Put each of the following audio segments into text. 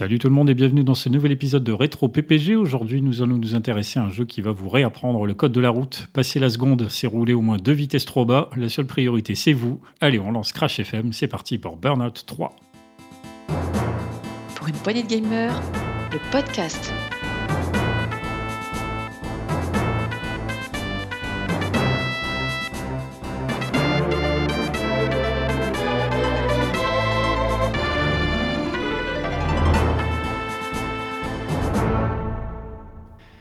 Salut tout le monde et bienvenue dans ce nouvel épisode de Rétro PPG. Aujourd'hui, nous allons nous intéresser à un jeu qui va vous réapprendre le code de la route. Passer la seconde, c'est rouler au moins deux vitesses trop bas. La seule priorité, c'est vous. Allez, on lance Crash FM. C'est parti pour Burnout 3. Pour une poignée de gamers, le podcast.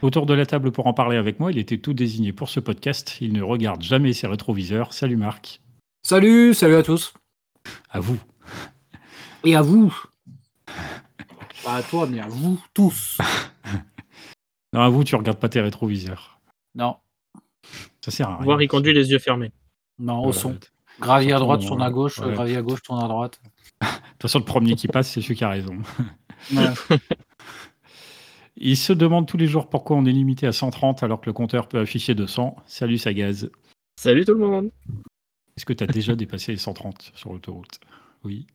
Autour de la table pour en parler avec moi, il était tout désigné pour ce podcast. Il ne regarde jamais ses rétroviseurs. Salut Marc. Salut, salut à tous. À vous. Et à vous. Pas à toi, mais à vous tous. non, à vous, tu regardes pas tes rétroviseurs. Non. Ça sert à rien. Voir, il conduit les yeux fermés. Non, au son. Gravier à droite, tourne à gauche, gravier à gauche, tourne à droite. De toute façon, le premier qui passe, c'est celui qui a raison. Il se demande tous les jours pourquoi on est limité à 130 alors que le compteur peut afficher 200. Salut Sagaz. Salut tout le monde. Est-ce que tu as déjà dépassé les 130 sur l'autoroute? Oui.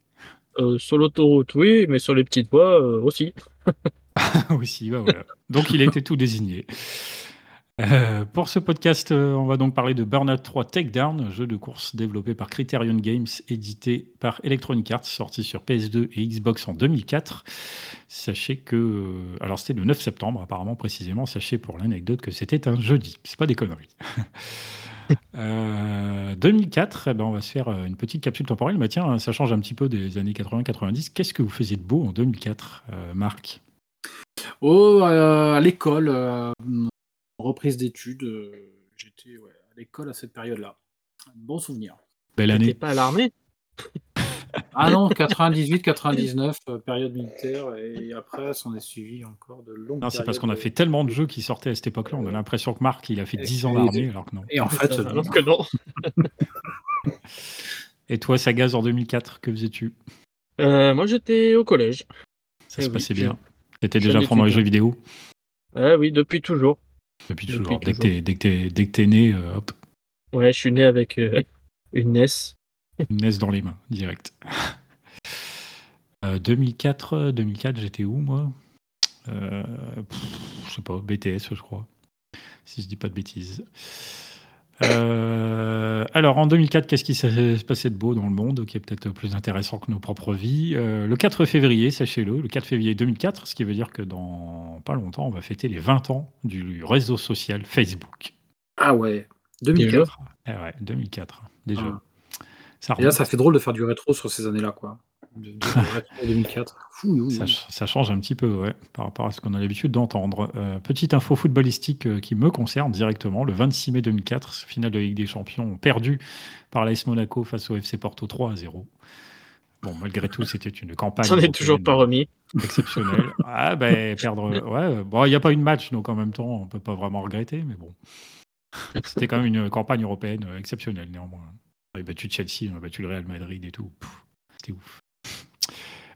Euh, sur l'autoroute, oui, mais sur les petites voies euh, aussi. aussi, bah voilà. Donc il a été tout désigné. Euh, pour ce podcast, on va donc parler de Burnout 3 Takedown, jeu de course développé par Criterion Games, édité par Electronic Arts, sorti sur PS2 et Xbox en 2004. Sachez que, alors c'était le 9 septembre apparemment précisément, sachez pour l'anecdote que c'était un jeudi, c'est pas des conneries. 2004, eh ben on va se faire une petite capsule temporelle. Mais tiens, ça change un petit peu des années 80-90. Qu'est-ce que vous faisiez de beau en 2004, Marc? Oh, à l'école, reprise d'études. J'étais à l'école à cette période-là. Bon souvenir. Belle année. T'étais pas à l'armée? Ah non, 98, 99, période militaire, et après, s'en est suivi encore de longues Non, c'est parce qu'on a fait tellement de jeux qui sortaient à cette époque-là, on a l'impression que Marc, il a fait 10 ans d'armée, alors que non. Et en fait, Alors que non. Et toi, Sagaz, en 2004, que faisais-tu? Euh, moi, j'étais au collège. Ça Eh se oui, passait bien. T'étais déjà les bien. jeux vidéo? Ah oui, depuis toujours. Depuis Depuis toujours. Dès que toujours. t'es- dès que né, euh, hop, Ouais, je suis né avec euh, une NES. une NES dans les mains, direct. Euh, 2004, euh, 2004 j'étais où, moi? Euh, pff, Je sais pas, BTS, je crois. Si je dis pas de bêtises. Euh, alors, en 2004, qu'est-ce qui s'est passé de beau dans le monde, qui est peut-être plus intéressant que nos propres vies? Euh, Le 4 février, sachez-le, le 4 février 2004, ce qui veut dire que dans pas longtemps, on va fêter les 20 ans du réseau social Facebook. ah ouais, 2004. Eh ouais, 2004, déjà. Ah. Ça Et là, remonte. ça fait drôle de faire du rétro sur ces années-là, quoi. De, de- de rétro 2004. Fou, oui, oui. Ça, ch- ça change un petit peu, ouais, par rapport à ce qu'on a l'habitude d'entendre. Euh, petite info footballistique euh, qui me concerne directement. Le 26 mai 2004, finale de Ligue des Champions, perdu par l'AS Monaco face au FC Porto 3 à 0. Bon, malgré tout, c'était une campagne toujours européenne pas remis. exceptionnelle. Ah, ben, perdre. Ouais, bon, il n'y a pas eu de match, donc en même temps, on peut pas vraiment regretter, mais bon. C'était quand même une campagne européenne euh, exceptionnelle, néanmoins. On a battu Chelsea, on a battu le Real Madrid et tout. C'était ouf.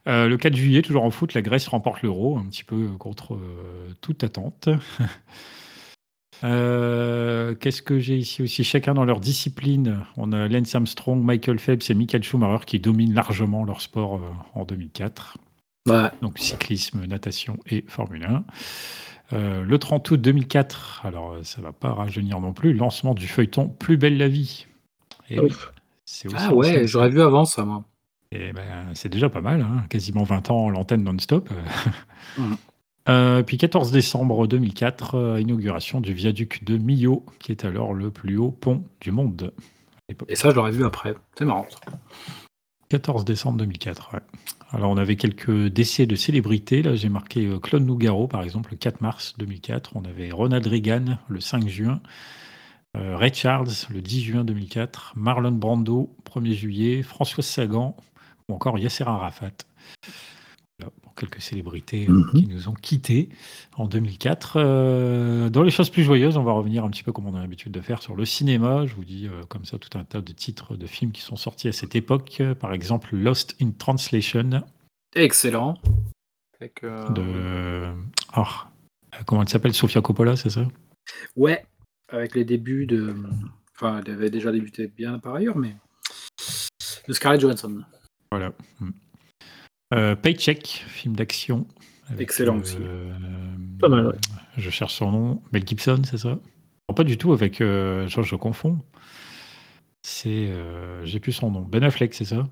Euh, le 4 juillet, toujours en foot, la Grèce remporte l'euro, un petit peu contre euh, toute attente. Euh, Qu'est-ce que j'ai ici aussi? Chacun dans leur discipline. On a Lance Armstrong, Michael Phelps et Michael Schumacher qui dominent largement leur sport euh, en 2004 Ouais. donc cyclisme, natation et Formule 1. Euh, le 30 août 2004, alors euh, ça va pas rajeunir non plus, lancement du feuilleton Plus belle la vie. Et Ah ouais, j'aurais vu avant ça, moi. Et ben, c'est déjà pas mal, hein, quasiment 20 ans l'antenne non-stop. Euh, puis 14 décembre 2004, euh, inauguration du viaduc de Millau, qui est alors le plus haut pont du monde. Et ça, je l'aurais vu après. C'est marrant. ça. 14 décembre 2004, ouais. Alors, on avait quelques décès de célébrités. Là, j'ai marqué euh, Claude Nougaro, par exemple, le 4 mars 2004. On avait Ronald Reagan, le 5 juin. Ray Charles, le 10 juin 2004. Marlon Brando, 1er juillet. François Sagan, ou encore Yasser Arafat. Voilà, quelques célébrités euh, Mhm. qui nous ont quittés en 2004. Euh, dans les choses plus joyeuses, on va revenir un petit peu comme on a l'habitude de faire sur le cinéma. Je vous dis euh, comme ça tout un tas de titres de films qui sont sortis à cette époque. Par exemple, Lost in Translation Excellent. Avec, euh, de. Ah, comment elle s'appelle? Sofia Coppola, c'est ça? Ouais, avec les débuts de. Enfin, elle avait déjà débuté bien par ailleurs, mais. De Scarlett Johansson. Voilà. Mm. Euh, Paycheck, film d'action. Excellent aussi. Pas mal, ouais. Je cherche son nom. Mel Gibson, c'est ça? Non, Pas du tout avec. euh, je, je confonds. C'est. euh, J'ai plus son nom. Ben Affleck, c'est ça?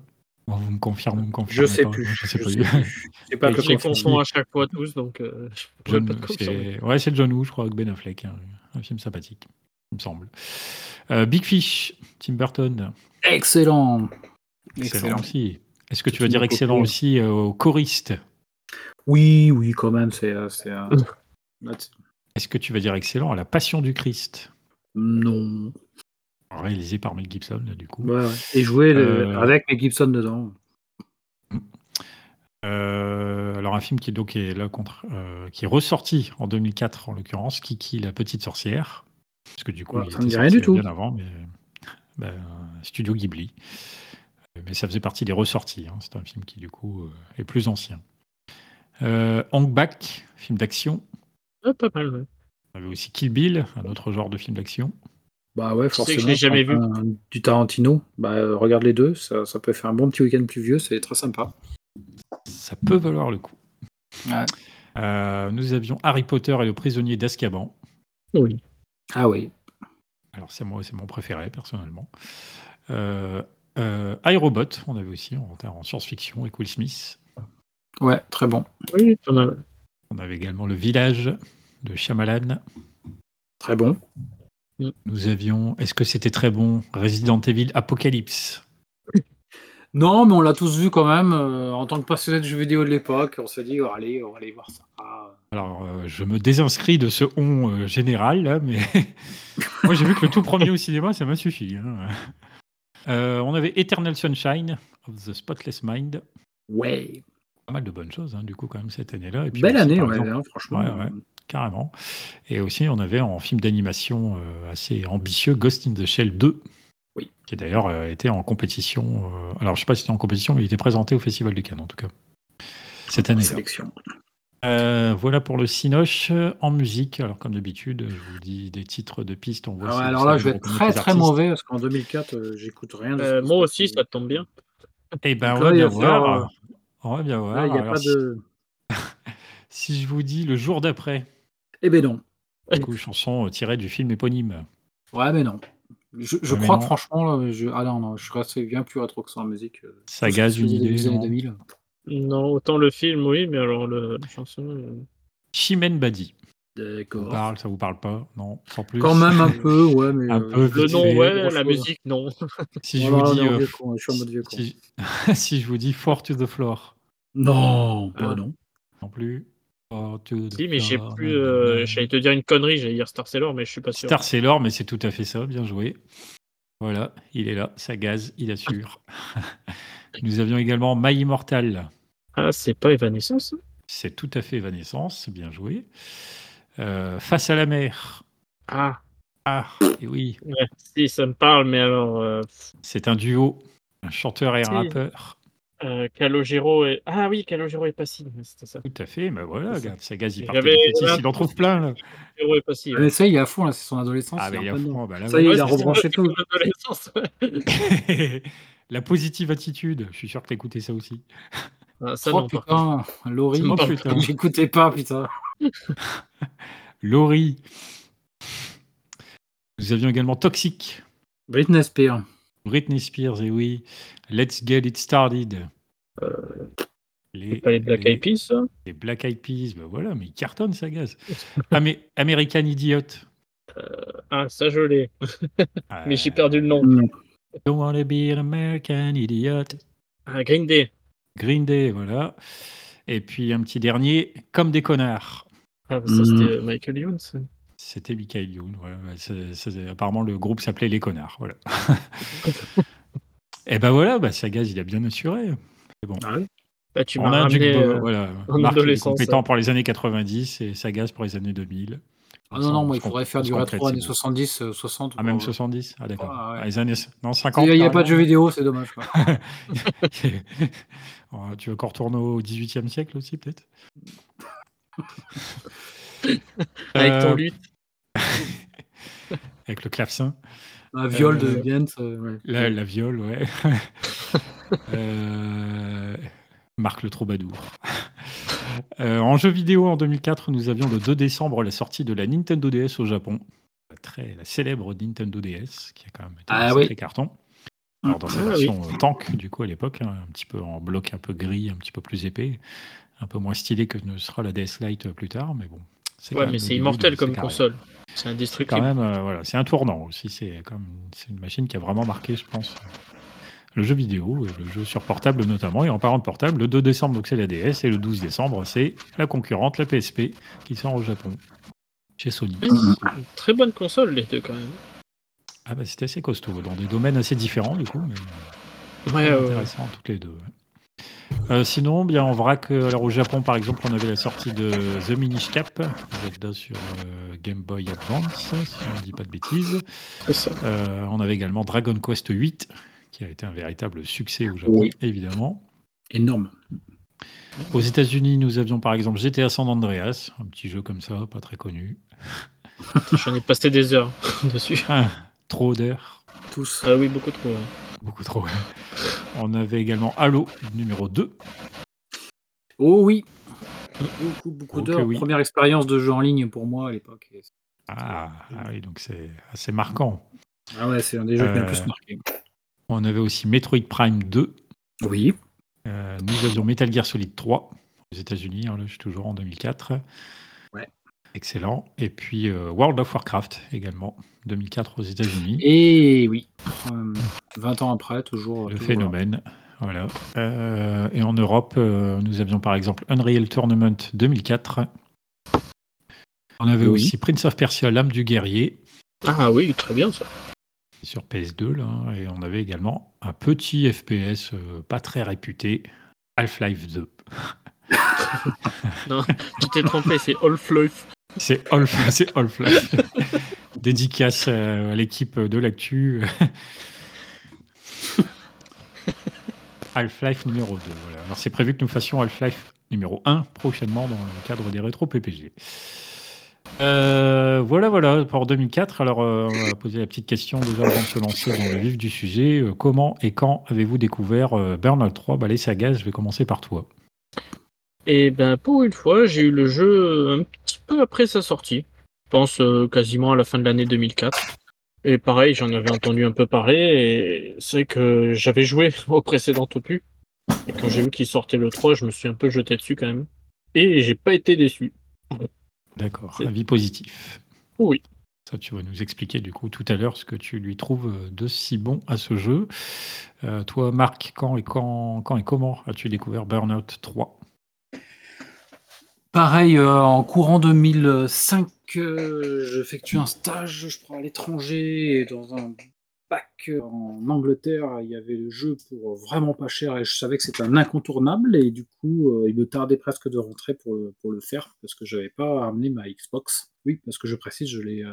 Bon, Vous me confirmez, vous me Je confirmez sais pas plus. Je sais je pas. sais plus. Pas Et que Je confonds à chaque fois tous, donc euh, je John- pas c'est- ouais, c'est John Woo, je crois, avec Ben Affleck. hein. Un film sympathique, il me semble. Euh, Big Fish, Tim Burton. Excellent. Excellent Excellent. aussi. Est-ce que tu vas dire excellent copie. aussi euh, au choriste? Oui, oui, quand même, c'est. euh, c'est, euh, Est-ce que tu vas dire excellent à La Passion du Christ? Non. Réalisé par Mel Gibson, là, du coup. Ouais, ouais. Et le- Euh, avec Mel Gibson dedans. Euh, alors un film qui est donc est là contre, euh, qui est ressorti en 2004 en l'occurrence, Kiki la petite sorcière, parce que du coup Ouais, il ça me était dit rien du tout. bien avant, mais ben, Studio Ghibli, Euh, mais ça faisait partie des ressortis. hein. C'est un film qui du coup euh, est plus ancien. Euh, Bak, film d'action. Ah, pas mal, ouais. On avait aussi Kill Bill, un autre genre de film d'action. Bah ouais, que je forcément. l'ai jamais un- Du Tarantino. Bah, euh, regarde les deux. Ça, ça peut faire un bon petit week-end pluvieux. C'est très sympa. Ça peut valoir le coup. Ouais. Euh, nous avions Harry Potter et le prisonnier d'Azkaban. Oui. Ah oui. Alors c'est moi, c'est mon préféré personnellement. Euh, iRobot, on avait aussi en, en science-fiction avec Will Smith. Ouais, très bon. Oui, pas mal. On avait également Le Village de Shyamalan. Très bon. Nous avions, est-ce que c'était très bon, Resident Evil Apocalypse? Non, mais on l'a tous vu quand même. euh, en tant que passionné de jeux vidéo de l'époque, on s'est dit, oh, allez, on va aller voir ça. Alors euh, je me désinscris de ce on euh, général là, mais moi j'ai vu que le tout premier au cinéma, ça m'a suffi. hein. Euh, on avait Eternal Sunshine of the Spotless Mind. ouais. Pas mal de bonnes choses hein, du coup quand même cette année-là. Belle aussi, année, par ouais, exemple, hein, franchement. Ouais, ouais. Carrément. Et aussi, on avait en film d'animation euh, assez ambitieux Ghost in the Shell 2. Oui. Qui d'ailleurs euh, était en compétition. euh, alors, je sais pas si c'était en compétition, mais il était présenté au Festival de Cannes, en tout cas. Cette année. Sélection. Voilà pour le Cinoche. En musique, alors comme d'habitude, je vous dis des titres de pistes. On voit Ah alors là, je vais être très très mauvais parce qu'en 2004, euh, j'écoute rien. Euh, moi aussi, ça tombe bien. Eh ben, Donc on va il bien voir. On va bien voir. Là, il n'y a Alors, pas si, de. si je vous dis le jour d'après, Eh ben non. du coup, chanson euh, tirée du film éponyme. Ouais, mais non. Je, mais crois non. que franchement, euh, je... ah non, non, je suis resté bien plus rétro que ça en musique. euh, Ça gaze une faisait idée, des années non 2000. Non, autant le film, oui, mais alors le, la chanson. euh, Chimène Badi. Ça D'accord. parle, ça vous parle pas? Non, sans plus. Quand même un peu, ouais, mais. Un euh, peu Le nom, ouais, la chose. musique, non. Si je vous dis, si, je vous dis Four to the Floor, Non, bah Ah. non. non plus. Si, mais j'ai plus. Euh, J'allais te dire une connerie, j'allais dire Star Sailor, mais je suis pas sûr. Star Sailor, mais c'est tout à fait ça, bien joué. Voilà, il est là, ça gaze, il assure. Nous avions également My Immortal, Ah, c'est pas Evanescence c'est tout à fait Evanescence, bien joué. Euh, Face à la mer, Ah, ah, et oui, ouais, si, ça me parle, mais alors. Euh, c'est un duo, un chanteur et un rappeur. euh, Calogero et. Ah oui, Calogero et Passy, c'était ça. Tout à fait, mais voilà, C'est ça. regarde, ça gaze, il il en trouve plein là. Calogero et Passy. ouais. Mais ça, il est à fond, là, c'est son adolescence. Ah, il est il a dedans. fond, bah là, Ça y est, ouais, il a c'est- rebranché tout. La positive attitude, je suis sûr que t'as écouté ça aussi. Ah, ça, Oh non, putain, Laurie. Oh, putain. J'écoutais pas, putain. Laurie. Nous avions également Toxic, Britney Spears. Britney Spears, et oui, Let's Get It Started. Les, Pas les Black Eyed Peas, ça? les Black Eyed Peas, bah voilà, mais ils cartonnent, ça gaz. Amé- American Idiot. Ah, ça, je l'ai. Euh, Mais j'ai perdu le nom. Don't wanna be an American Idiot. Ah, Green Day. Green Day, voilà. Et puis un petit dernier, Comme des connards. Ah, ça, Mm. c'était euh, Michael Youn. ça. C'était Michael Youn. Voilà. Ouais, c'est- c'est- apparemment, le groupe s'appelait Les Connards. Voilà. Et ben voilà, bah, Sagaz, il a bien assuré. C'est bon. Bah, tu On m'as a un Duc ramené. Bo- euh, voilà. Marc est adolescence, compétent ouais. pour les années 90 et Sagaz pour les années 2000. Ah non, non, moi, il faudrait faire du rétro années bon. 70, euh, 60. Ah, même pour- 70 Ah, d'accord. Ah, ouais. Ah, les années non, 50. Il n'y a pas de jeux vidéo, c'est dommage. quoi. Tu veux encore retourner au 18e siècle aussi, peut-être Avec ton Euh, lutte. Avec le clavecin. Un viol de Euh, Ghent. euh, ouais. La, la viole, ouais. Euh, Marc le Troubadour. Euh, en jeu vidéo, en 2004, nous avions le 2 décembre la sortie de la Nintendo DS au Japon. La Très, la célèbre Nintendo DS, qui a quand même été Ah un oui. sacré carton. Alors dans sa Ah version euh, tank, du coup, à l'époque, hein, un petit peu en bloc un peu gris, un petit peu plus épais, un peu moins stylé que ne sera la DS Lite euh, plus tard, mais bon. Ouais, mais c'est immortel comme console. C'est C'est quand indestructible. même, euh, voilà, c'est un tournant aussi. C'est comme, c'est une machine qui a vraiment marqué, je pense, le jeu vidéo, le jeu sur portable notamment. Et en parlant de portable, le 2 décembre, donc c'est la DS, et le 12 décembre, c'est la concurrente, la PSP, qui sort au Japon, chez Sony. Très bonne console, les deux, quand même. Ah bah c'était assez costaud, dans des domaines assez différents du coup, mais Ouais, très ouais, intéressant toutes les deux. Euh, sinon, bien en vrac, euh, alors au Japon par exemple, on avait la sortie de The Minish Cap, Zelda sur euh, Game Boy Advance, si on ne dit pas de bêtises. Ça. Euh, on avait également Dragon Quest 8, qui a été un véritable succès au Japon, Oui. évidemment. Énorme. Aux États-Unis, nous avions par exemple GTA San Andreas, un petit jeu comme ça, pas très connu. J'en ai passé des heures dessus. Ah, trop d'heures, Tous. Ah oui, beaucoup trop. ouais. beaucoup trop. On avait également Halo numéro 2. Oh oui. Beaucoup, beaucoup d'heures. oui. Première expérience de jeu en ligne pour moi à l'époque. Ah, ah oui, donc c'est assez marquant. Ah ouais, c'est un des jeux qui m'a le Euh, plus marqué. On avait aussi Metroid Prime 2. Oui. Euh, nous avions Metal Gear Solid 3 aux États-Unis, hein, là, je suis toujours en 2004. Excellent. Et puis euh, World of Warcraft également, 2004 aux États-Unis. Et oui. Euh, 20 ans après, toujours. Le toujours phénomène. Voilà. Euh, et en Europe, euh, nous avions par exemple Unreal Tournament 2004. On avait Oui. aussi Prince of Persia, l'âme du guerrier, Ah oui, très bien ça. sur PS2. Là, et on avait également un petit FPS euh, pas très réputé, Half-Life 2. Tu t'es trompé, c'est Half-Life. C'est Half- c'est Half-Life. Dédicace euh, à l'équipe de l'actu. Half-Life numéro 2. Voilà. Alors c'est prévu que nous fassions Half-Life numéro 1 prochainement dans le cadre des rétro PPG. Euh, voilà, voilà, pour 2004. Alors, euh, on va poser la petite question déjà avant de se lancer dans le vif du sujet. Comment et quand avez-vous découvert Burnout 3 bah, Les sagas, je vais commencer par toi. Et ben pour une fois, j'ai eu le jeu un petit peu après sa sortie. Je pense euh, quasiment à la fin de l'année 2004. Et pareil, j'en avais entendu un peu parler et c'est que j'avais joué au précédent opus. Et quand j'ai vu qu'il sortait le 3, je me suis un peu jeté dessus quand même. Et j'ai pas été déçu. D'accord, C'est- avis positif. Oui. Ça, tu vas nous expliquer du coup tout à l'heure ce que tu lui trouves de si bon à ce jeu. Euh, toi, Marc, quand et, quand, quand et comment as-tu découvert Burnout 3 Pareil, euh, en courant 2005, euh, j'effectue un stage, je prends à l'étranger, et dans un bac euh, en Angleterre, il y avait le jeu pour vraiment pas cher, et je savais que c'était un incontournable, et du coup, euh, il me tardait presque de rentrer pour, le- faire, parce que j'avais pas amené ma Xbox. Oui, parce que je précise, je l'ai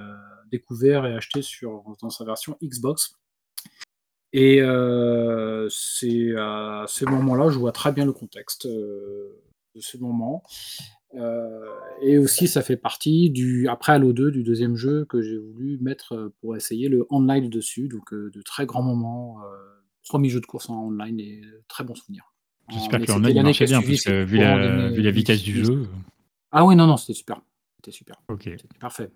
découvert et acheté sur, dans sa version Xbox. Et c'est à ce moment-là, je vois très bien le contexte de ce moment. Euh, et aussi, ça fait partie du après Halo 2, du deuxième jeu que j'ai voulu mettre euh, pour essayer le online dessus. Donc, euh, de très grands moments. premier jeu de course en online et très bons souvenirs. J'espère mais que l'online marchait bien, suivi, parce que vu la, 2000, vu la vitesse du 2006. jeu. Ah oui, non, non, c'était super. C'était super. Ok. C'était parfait.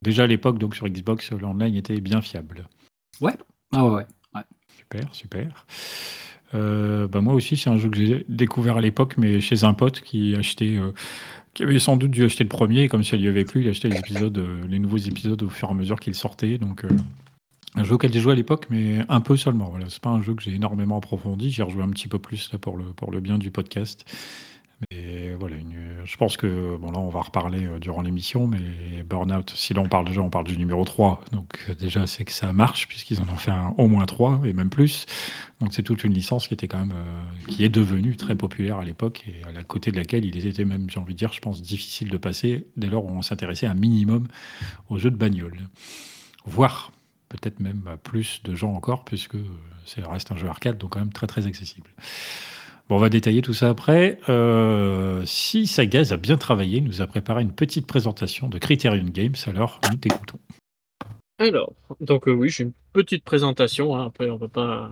Déjà à l'époque, donc sur Xbox, l'online était bien fiable. Ah ouais, ouais. Super, super. Euh, bah moi aussi, c'est un jeu que j'ai découvert à l'époque, mais chez un pote qui achetait, euh, qui avait sans doute dû acheter le premier, et comme ça lui avait plu, il achetait les épisodes, euh, les nouveaux épisodes au fur et à mesure qu'ils sortaient. Donc, un jeu auquel j'ai joué à l'époque, mais un peu seulement. Voilà, c'est pas un jeu que j'ai énormément approfondi. J'ai rejoué un petit peu plus là pour le pour le bien du podcast. Voilà, je pense que bon là, on va reparler euh, durant l'émission, mais Burnout, si là on parle déjà, on parle du numéro 3. Donc euh, déjà, c'est que ça marche puisqu'ils en ont fait un, au moins 3 et même plus. Donc c'est toute une licence qui était quand même, euh, qui est devenue très populaire à l'époque et à la côté de laquelle il était même, j'ai envie de dire, je pense, difficile de passer dès lors où on s'intéressait un minimum aux jeux de bagnole. Voire peut-être même plus de gens encore puisque ça reste un jeu arcade, donc quand même très très accessible. Bon, on va détailler tout ça après. Euh, si Sagaz a bien travaillé, il nous a préparé une petite présentation de Criterion Games, alors nous t'écoutons. Alors, donc euh, oui, j'ai une petite présentation. hein. Après, on va pas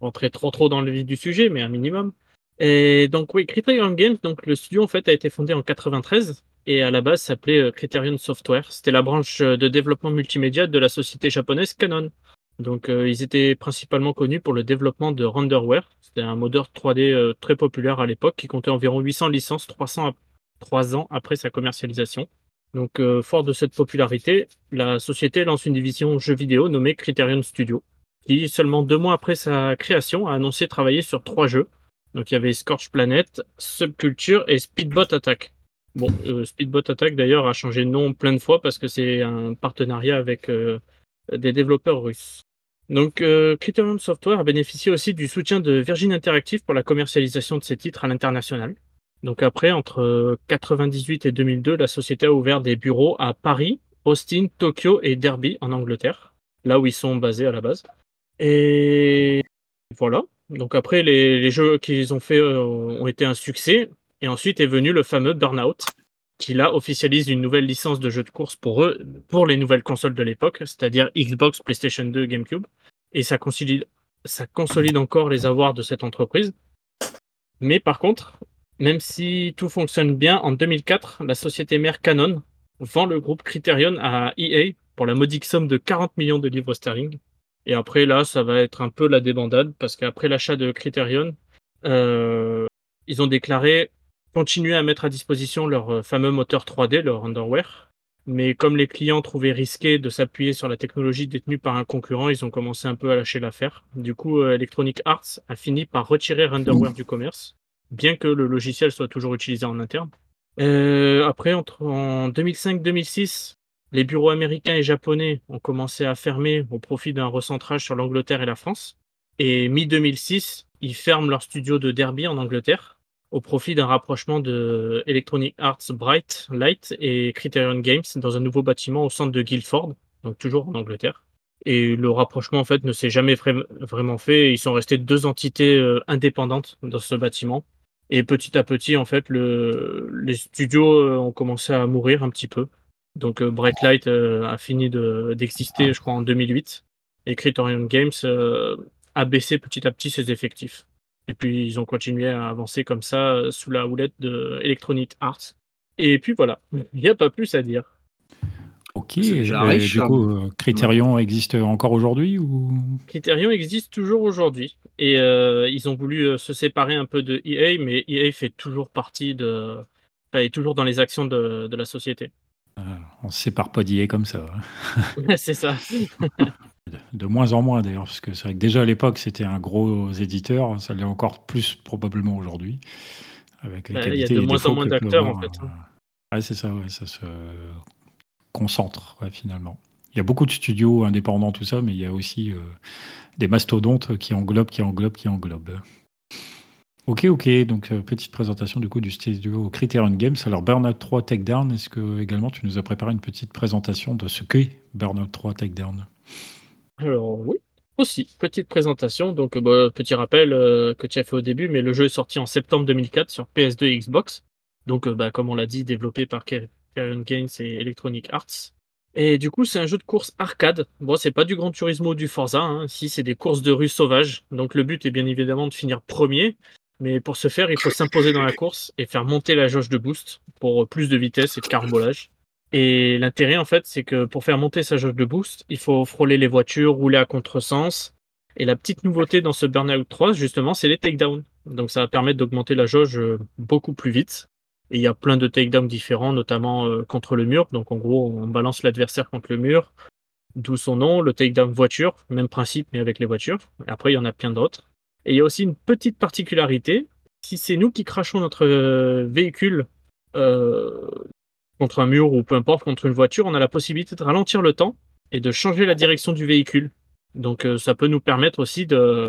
rentrer trop trop dans le vif du sujet, mais un minimum. Et donc oui, Criterion Games, donc le studio fait a été fondé en 93 et à la base s'appelait euh, Criterion Software. C'était la branche de développement multimédia de la société japonaise Canon. Donc euh, ils étaient principalement connus pour le développement de Renderware. C'était un modeur 3D très populaire à l'époque qui comptait environ 800 licences 300 3 ans après sa commercialisation. Donc fort de cette popularité, la société lance une division jeux vidéo nommée Criterion Studio, qui seulement deux mois après sa création a annoncé travailler sur trois jeux. Donc il y avait Scorch Planet, Subculture et Speedbot Attack. Bon, euh, Speedbot Attack d'ailleurs a changé de nom plein de fois parce que c'est un partenariat avec euh, des développeurs russes. Donc euh, Criterion Software a bénéficié aussi du soutien de Virgin Interactive pour la commercialisation de ses titres à l'international. Donc après, entre 98 et 2002, la société a ouvert des bureaux à Paris, Austin, Tokyo et Derby en Angleterre, là où ils sont basés à la base. Et voilà. Donc après, les, jeux qu'ils ont fait ont été un succès. Et ensuite est venu le fameux Burnout, qui là officialise une nouvelle licence de jeu de course pour eux, pour les nouvelles consoles de l'époque, c'est-à-dire Xbox, PlayStation 2, GameCube. Et ça consolide, ça consolide encore les avoirs de cette entreprise. Mais par contre, même si tout fonctionne bien, en 2004, la société mère Canon vend le groupe Criterion à EA pour la modique somme de 40 millions de livres sterling. Et après, là, ça va être un peu la débandade, parce qu'après l'achat de Criterion, euh, ils ont déclaré continuer à mettre à disposition leur euh, fameux moteur 3D, leur Underwear. Mais comme les clients trouvaient risqué de s'appuyer sur la technologie détenue par un concurrent, ils ont commencé un peu à lâcher l'affaire. Du coup, euh, Electronic Arts a fini par retirer Underwear du commerce, bien que le logiciel soit toujours utilisé en interne. Euh, après, entre, en 2005-2006, les bureaux américains et japonais ont commencé à fermer au profit d'un recentrage sur l'Angleterre et la France. Et mi-2006, ils ferment leur studio de Derby en Angleterre au profit d'un rapprochement de Electronic Arts Bright Light et Criterion Games dans un nouveau bâtiment au centre de Guildford, donc toujours en Angleterre. Et le rapprochement en fait ne s'est jamais vraiment fait. Ils sont restés deux entités euh, indépendantes dans ce bâtiment. Et petit à petit, en fait, le, les studios euh, ont commencé à mourir un petit peu. Donc euh, Bright Light a fini d'exister, je crois, en 2008. Et Criterion Games a baissé petit à petit ses effectifs. Et puis ils ont continué à avancer comme ça euh, sous la houlette de Electronic Arts. Et puis voilà, il n'y a pas plus à dire. Ok, et, du hein. coup, euh, Criterion existe encore aujourd'hui ou? Criterion existe toujours aujourd'hui. Et euh, ils ont voulu se séparer un peu de EA, mais EA fait toujours partie de. Enfin, est toujours dans les actions de, de la société. on ne se sépare pas d'EA comme ça. Hein. C'est ça. De moins en moins d'ailleurs, parce que c'est vrai que déjà à l'époque c'était un gros éditeur, ça l'est encore plus probablement aujourd'hui. Avec les bah, il y a de moins en moins d'acteurs en fait. Euh, c'est ça, ça se concentre finalement. Il y a beaucoup de studios indépendants, tout ça, mais il y a aussi euh, des mastodontes qui englobent, qui englobent, qui englobent. Ok, ok, donc euh, petite présentation du coup du studio Criterion Games. Alors Burnout 3 Takedown, est-ce que également tu nous as préparé une petite présentation de ce qu'est Burnout 3 Takedown? Alors oui, aussi, petite présentation. Donc, bah, petit rappel euh, que tu as fait au début, mais le jeu est sorti en septembre 2004 sur PS2 et Xbox. Donc, euh, bah, comme on l'a dit, développé par Karen Games et Electronic Arts. Et du coup, c'est un jeu de course arcade. Bon, c'est pas du Grand Turismo ou du Forza. Hein. Si, c'est des courses de rue sauvages. Donc, le but est bien évidemment de finir premier. Mais pour ce faire, il faut s'imposer dans la course et faire monter la jauge de boost pour plus de vitesse et de carbolage. Et l'intérêt, en fait, c'est que pour faire monter sa jauge de boost, il faut frôler les voitures, rouler à contresens. Et la petite nouveauté dans ce Burnout 3, justement, c'est les takedowns. Donc ça va permettre d'augmenter la jauge euh, beaucoup plus vite. Et il y a plein de takedowns différents, notamment euh, contre le mur. Donc en gros, on balance l'adversaire contre le mur. D'où son nom, le takedown voiture, même principe, mais avec les voitures. Et après, il y en a plein d'autres. Et il y a aussi une petite particularité. Si c'est nous qui crachons notre euh, véhicule contre un mur ou peu importe, contre une voiture, on a la possibilité de ralentir le temps et de changer la direction du véhicule. Donc euh, ça peut nous permettre aussi de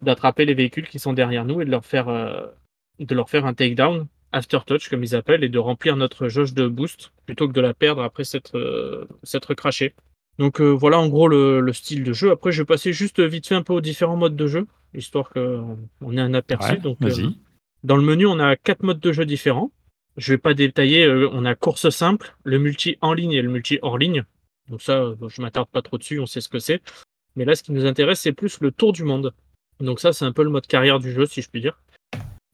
d'attraper les véhicules qui sont derrière nous et de leur faire euh, de leur faire un takedown after touch comme ils appellent et de remplir notre jauge de boost plutôt que de la perdre après s'être euh, s'être craché. Donc voilà en gros le, style de jeu. Après je vais passer juste vite fait un peu aux différents modes de jeu histoire qu'on ait un aperçu. Donc dans le menu on a quatre modes de jeu différents. Je vais pas détailler, euh, on a course simple, le multi en ligne et le multi hors ligne. Donc ça, euh, je m'attarde pas trop dessus, on sait ce que c'est. Mais là, ce qui nous intéresse, c'est plus le tour du monde. Donc ça, c'est un peu le mode carrière du jeu, si je puis dire.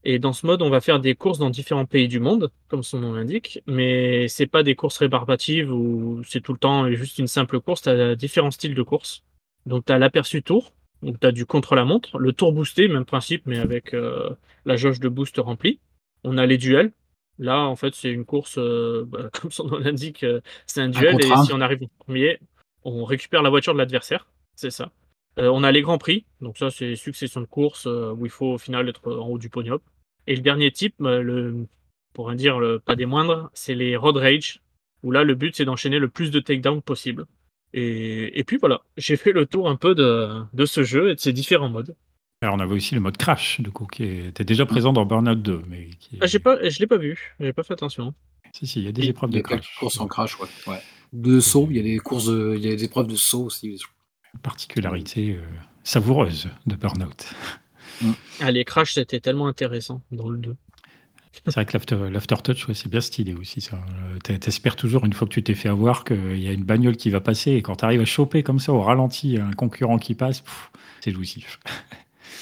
Et dans ce mode, on va faire des courses dans différents pays du monde, comme son nom l'indique, mais c'est pas des courses rébarbatives où c'est tout le temps juste une simple course, tu différents styles de course. Donc tu as l'aperçu tour, donc tu as du contre-la-montre, le tour boosté, même principe, mais avec euh, la jauge de boost remplie. On a les duels. Là, en fait, c'est une course, euh, bah, comme son nom l'indique, euh, c'est un duel, et si on arrive en premier, on récupère la voiture de l'adversaire, c'est ça. on a les grands prix, donc ça c'est succession de courses où il faut au final être en haut du podium. Et le dernier type, bah, le, pour dire le, pas des moindres, c'est les road rage, où là le but c'est d'enchaîner le plus de takedowns possible. Et, puis voilà, j'ai fait le tour un peu de, de, ce jeu et de ses différents modes. Alors on avait aussi le mode crash, du coup, qui était déjà présent dans Burnout 2. Mais qui ah, pas, je l'ai pas vu, j'ai pas fait attention. Si, si, il y a des épreuves de crash. courses en crash, ouais. ouais. De saut, il y a des courses, il y a des épreuves de saut aussi. Particularité euh, savoureuse de Burnout. Mm. Ah, les crash, c'était tellement intéressant dans le 2. C'est vrai que l'aftertouch, ouais, c'est bien stylé aussi. Ça. Euh, t'espères toujours, une fois que tu t'es fait avoir, qu'il y a une bagnole qui va passer. Et quand tu arrives à choper comme ça au ralenti un concurrent qui passe, c'est jouissif.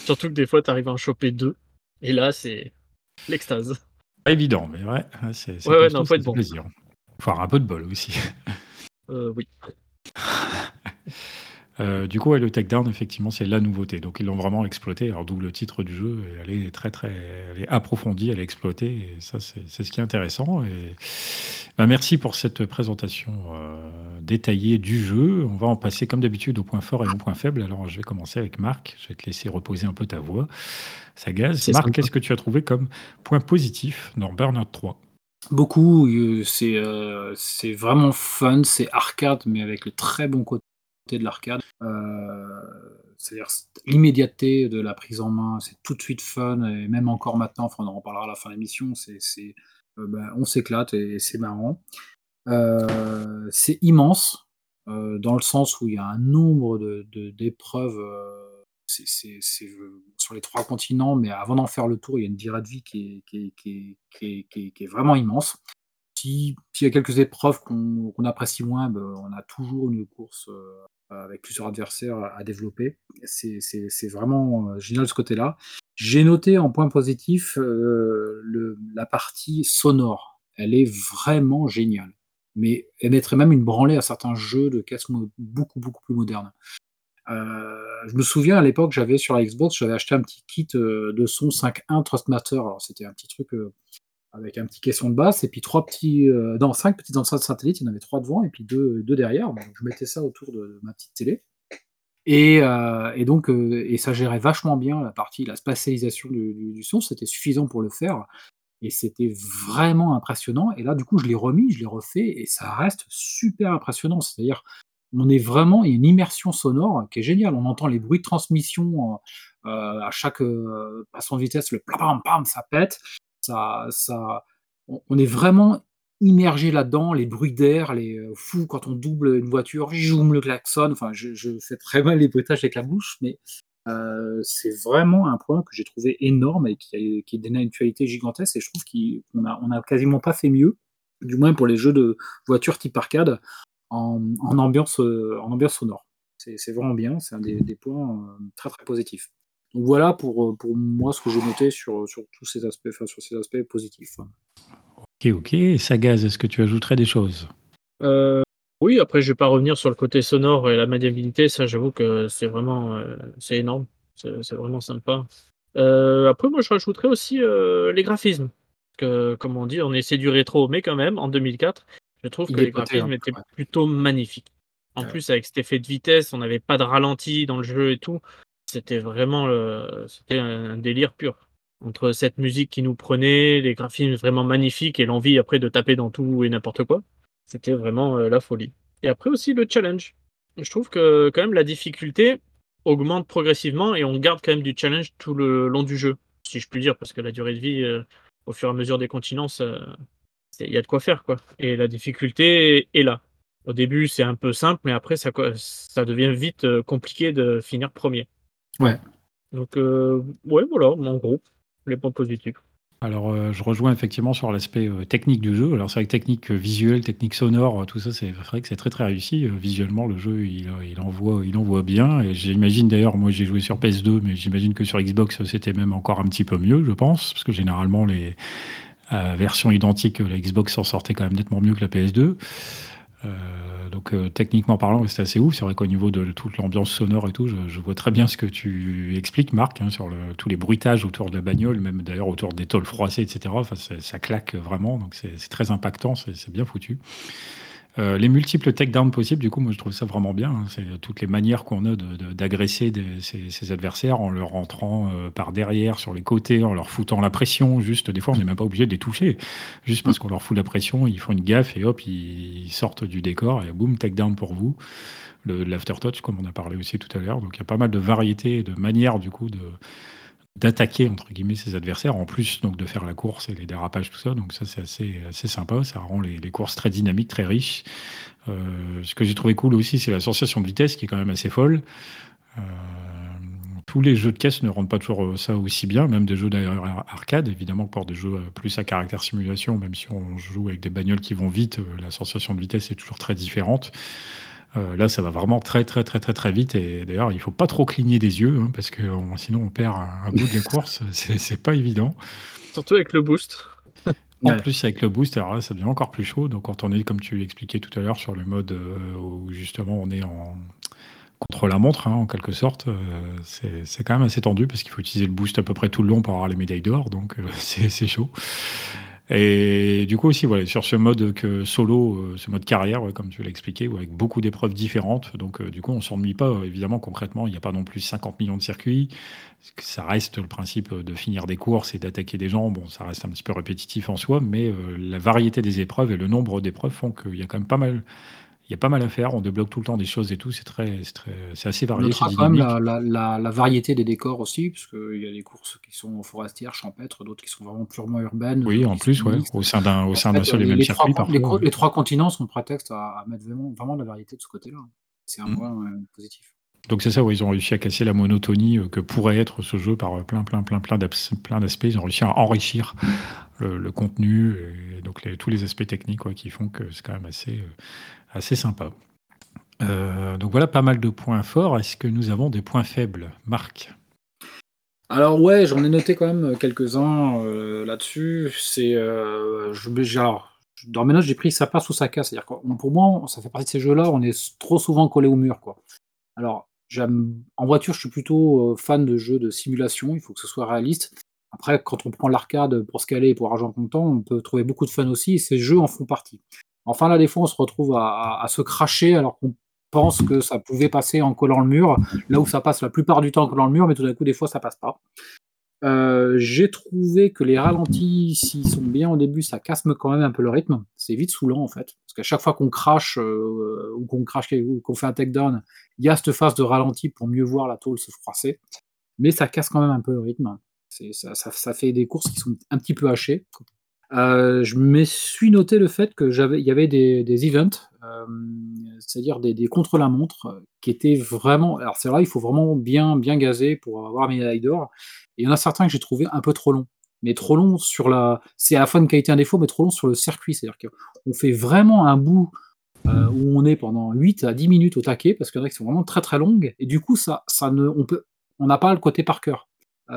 Surtout que des fois, tu arrives à en choper deux. Et là, c'est l'extase. Pas évident, mais ouais, c'est ouais, ouais, non, faut être bon. plaisir. Faut avoir un peu de bol aussi. Euh, oui. Euh, du coup, le takedown, effectivement, c'est la nouveauté. Donc, ils l'ont vraiment exploité. Alors, d'où le titre du jeu. Elle est très, très elle est approfondie, elle est exploitée. Et ça, c'est ce qui est intéressant. Et bah, merci pour cette présentation euh, détaillée du jeu. On va en passer, comme d'habitude, au point fort et au point faible. Alors, je vais commencer avec Marc. Je vais te laisser reposer un peu ta voix. Ça gaze. Marc, qu'est-ce que tu as trouvé comme point positif dans Burnout 3 Beaucoup, euh, c'est vraiment fun, c'est arcade, mais avec le très bon côté de l'arcade. Euh, c'est-à-dire l'immédiateté de la prise en main, c'est tout de suite fun, et même encore maintenant, on en reparlera à la fin de l'émission, euh, ben, on s'éclate et, c'est marrant. Euh, c'est immense, dans le sens où il y a un nombre d'épreuves sur les trois continents, mais avant d'en faire le tour, il y a une durée de vie qui est, vraiment immense. S'il y a quelques épreuves qu'on, apprécie moins, ben, on a toujours une course euh, avec plusieurs adversaires à développer. C'est vraiment euh, génial ce côté-là. J'ai noté en point positif euh, la partie sonore. Elle est vraiment géniale. Mais elle mettrait même une branlée à certains jeux de casque beaucoup, beaucoup plus modernes. je me souviens à l'époque, j'avais sur la Xbox, j'avais acheté un petit kit de son 5.1 Trustmaster. Alors c'était un petit truc avec un petit caisson de basse et puis trois petits, euh, cinq petites enceintes satellites, il y en avait trois devant et puis deux, deux derrière. Je mettais ça autour de, ma petite télé. Et, euh, donc, euh, et ça gérait vachement bien la partie, la spatialisation du, son, c'était suffisant pour le faire. Et c'était vraiment impressionnant. Et là, du coup, je l'ai remis, je l'ai refait, et ça reste super impressionnant. C'est-à-dire, on est vraiment, il y a une immersion sonore qui est géniale. On entend les bruits de transmission à chaque passant de vitesse, le pam pam, ça pète on est vraiment immergé là-dedans, les bruits d'air, les euh, fous quand on double une voiture, joum le klaxon. Enfin, je, fais très mal les bruitages avec la bouche, mais euh, c'est vraiment un point que j'ai trouvé énorme et qui, qui donné une qualité gigantesque. Et je trouve qu'on a, on a quasiment pas fait mieux, du moins pour les jeux de voitures type arcade, en, ambiance, euh, en ambiance sonore. C'est vraiment bien, c'est un des points très très positifs. Donc voilà pour, euh, pour moi ce que j'ai noté sur, sur tous ces aspects, enfin, sur ces aspects positifs. Ok, ok. Sagaz, est-ce que tu ajouterais des choses? Euh, Oui, après je vais pas revenir sur le côté sonore et la maniabilité, ça j'avoue que c'est vraiment euh, c'est énorme, c'est vraiment sympa. après moi je rajouterais aussi les graphismes. Que, comme on dit, on essaie du rétro, mais quand même, en 2004, je trouve que les graphismes étaient plutôt magnifiques. En plus, avec cet effet de vitesse, on n'avait pas de ralenti dans le jeu et tout c'était vraiment le... c'était un délire pur. Entre cette musique qui nous prenait, les graphismes vraiment magnifiques et l'envie après de taper dans tout et n'importe quoi, c'était vraiment euh, la folie. Et après aussi le challenge. Je trouve que quand même la difficulté augmente progressivement et on garde quand même du challenge tout le long du jeu, si je puis dire, parce que la durée de vie, euh, au fur et à mesure des continents, il y a de quoi faire quoi. Et la difficulté est là. Au début, c'est un peu simple, mais après, ça, ça devient vite euh, compliqué de finir premier. Ouais. Donc, euh, ouais, voilà, en gros, les points positifs. Alors, euh, je rejoins effectivement sur l'aspect euh, technique du jeu. Alors, c'est vrai que technique euh, visuelle, technique sonore, tout ça, c'est vrai que c'est très très réussi. visuellement, le jeu, il, il, envoie, il envoie bien. Et j'imagine d'ailleurs, moi j'ai joué sur PS2, mais j'imagine que sur Xbox, c'était même encore un petit peu mieux, je pense, parce que généralement, les versions identiques, la Xbox s'en sortait quand même nettement mieux que la PS2. Donc euh, techniquement parlant, c'est assez ouf. C'est vrai qu'au niveau de toute l'ambiance sonore et tout, je, vois très bien ce que tu expliques, Marc, hein, sur tous les bruitages autour de la bagnole, même d'ailleurs autour des tôles froissées, etc. Enfin, ça claque vraiment, donc c'est très impactant, c'est bien foutu. Euh, les multiples takedowns possibles, du coup, moi je trouve ça vraiment bien. Hein. C'est toutes les manières qu'on a d'agresser ces, adversaires en leur rentrant euh, par derrière, sur les côtés, en leur foutant la pression. Juste, des fois, on n'est même pas obligé de les toucher. Juste parce qu'on leur fout la pression, ils font une gaffe et hop, ils, sortent du décor et boum, takedown pour vous. L'aftertouch, comme on a parlé aussi tout à l'heure. Donc il y a pas mal de variétés, de manières, du coup, de d'attaquer entre guillemets ses adversaires, en plus donc de faire la course et les dérapages, tout ça. Donc ça c'est assez, assez sympa, ça rend les, courses très dynamiques, très riches. Euh, ce que j'ai trouvé cool aussi, c'est la sensation de vitesse qui est quand même assez folle. Euh, tous les jeux de caisse ne rendent pas toujours euh, ça aussi bien, même des jeux d'arcade, évidemment pour des jeux plus à caractère simulation, même si on joue avec des bagnoles qui vont vite, la sensation de vitesse est toujours très différente. Euh, là, ça va vraiment très, très, très, très, très vite. Et d'ailleurs, il faut pas trop cligner des yeux, hein, parce que sinon, on perd un, bout de la course. C'est pas évident. Surtout avec le boost. En plus, avec le boost, alors là, ça devient encore plus chaud. Donc, quand on est, comme tu l'expliquais tout à l'heure, sur le mode euh, où justement on est en contre la montre, hein, en quelque sorte, euh, c'est quand même assez tendu parce qu'il faut utiliser le boost à peu près tout le long pour avoir les médailles d'or. Donc, c'est chaud. Et du coup aussi, voilà, sur ce mode que solo, euh, ce mode carrière, comme tu l'as expliqué, avec beaucoup d'épreuves différentes. Donc euh, du coup, on s'ennuie pas. évidemment, concrètement, il n'y a pas non plus 50 millions de circuits. Ça reste le principe de finir des courses et d'attaquer des gens. Bon, ça reste un petit peu répétitif en soi, mais euh, la variété des épreuves et le nombre d'épreuves font qu'il y a quand même pas mal il y a pas mal à faire, on débloque tout le temps des choses et tout, c'est très, c'est assez varié. On notera quand même la, variété des décors aussi, parce qu'il y a des courses qui sont forestières, champêtres, d'autres qui sont vraiment purement urbaines. Oui, en plus, ouais, au sein d'un, au sein d'un seul et même circuit. Trois, les, trois continents sont prétexte à, mettre vraiment, vraiment de la variété de ce côté-là. C'est un mmh. point euh, positif. Donc c'est ça, où ils ont réussi à casser la monotonie euh, que pourrait être ce jeu par plein, plein, plein, plein d'aspects. Ils ont réussi à enrichir le, contenu et donc tous les aspects techniques qui font que c'est quand même assez, euh, assez sympa. Euh, donc voilà pas mal de points forts. Est-ce que nous avons des points faibles, Marc? Alors ouais, j'en ai noté quand même quelques-uns euh, là-dessus. C'est dans mes notes, j'ai pris ça passe ou ça casse. C'est-à-dire pour moi, ça fait partie de ces jeux-là, on est trop souvent collé au mur, quoi. Alors, en voiture, je suis plutôt fan de jeux de simulation. Il faut que ce soit réaliste. Après, quand on prend l'arcade pour se caler et pour argent comptant, on peut trouver beaucoup de fun aussi. Ces jeux en font partie. Enfin, là, des fois, on se retrouve à, se cracher alors qu'on pense que ça pouvait passer en collant le mur, là où ça passe la plupart du temps en collant le mur, mais tout d'un coup, des fois, ça passe pas. Euh, j'ai trouvé que les ralentis, s'ils sont bien au début, ça casse quand même un peu le rythme. C'est vite saoulant en fait. Parce qu'à chaque fois qu'on crache euh, ou qu'on crache ou qu'on fait un takedown, il y a cette phase de ralenti pour mieux voir la tôle se froisser. Mais ça casse quand même un peu le rythme. Ça, ça, fait des courses qui sont un petit peu hachées. Euh, je me suis noté le fait que il y avait des, events, euh, c'est-à-dire des, contre-la-montre, euh, qui étaient vraiment. Alors c'est là, il faut vraiment bien, bien gazer pour avoir mes médaille d'or. Et il y en a certains que j'ai trouvé un peu trop longs. Mais trop longs sur la. C'est à la fois une qualité, un défaut, mais trop long sur le circuit. C'est-à-dire qu'on fait vraiment un bout où on est pendant 8 à 10 minutes au taquet, parce qu'il y en a qui sont vraiment très très longues. Et du coup, ça, ça ne, on peut, on n'a pas le côté par cœur. on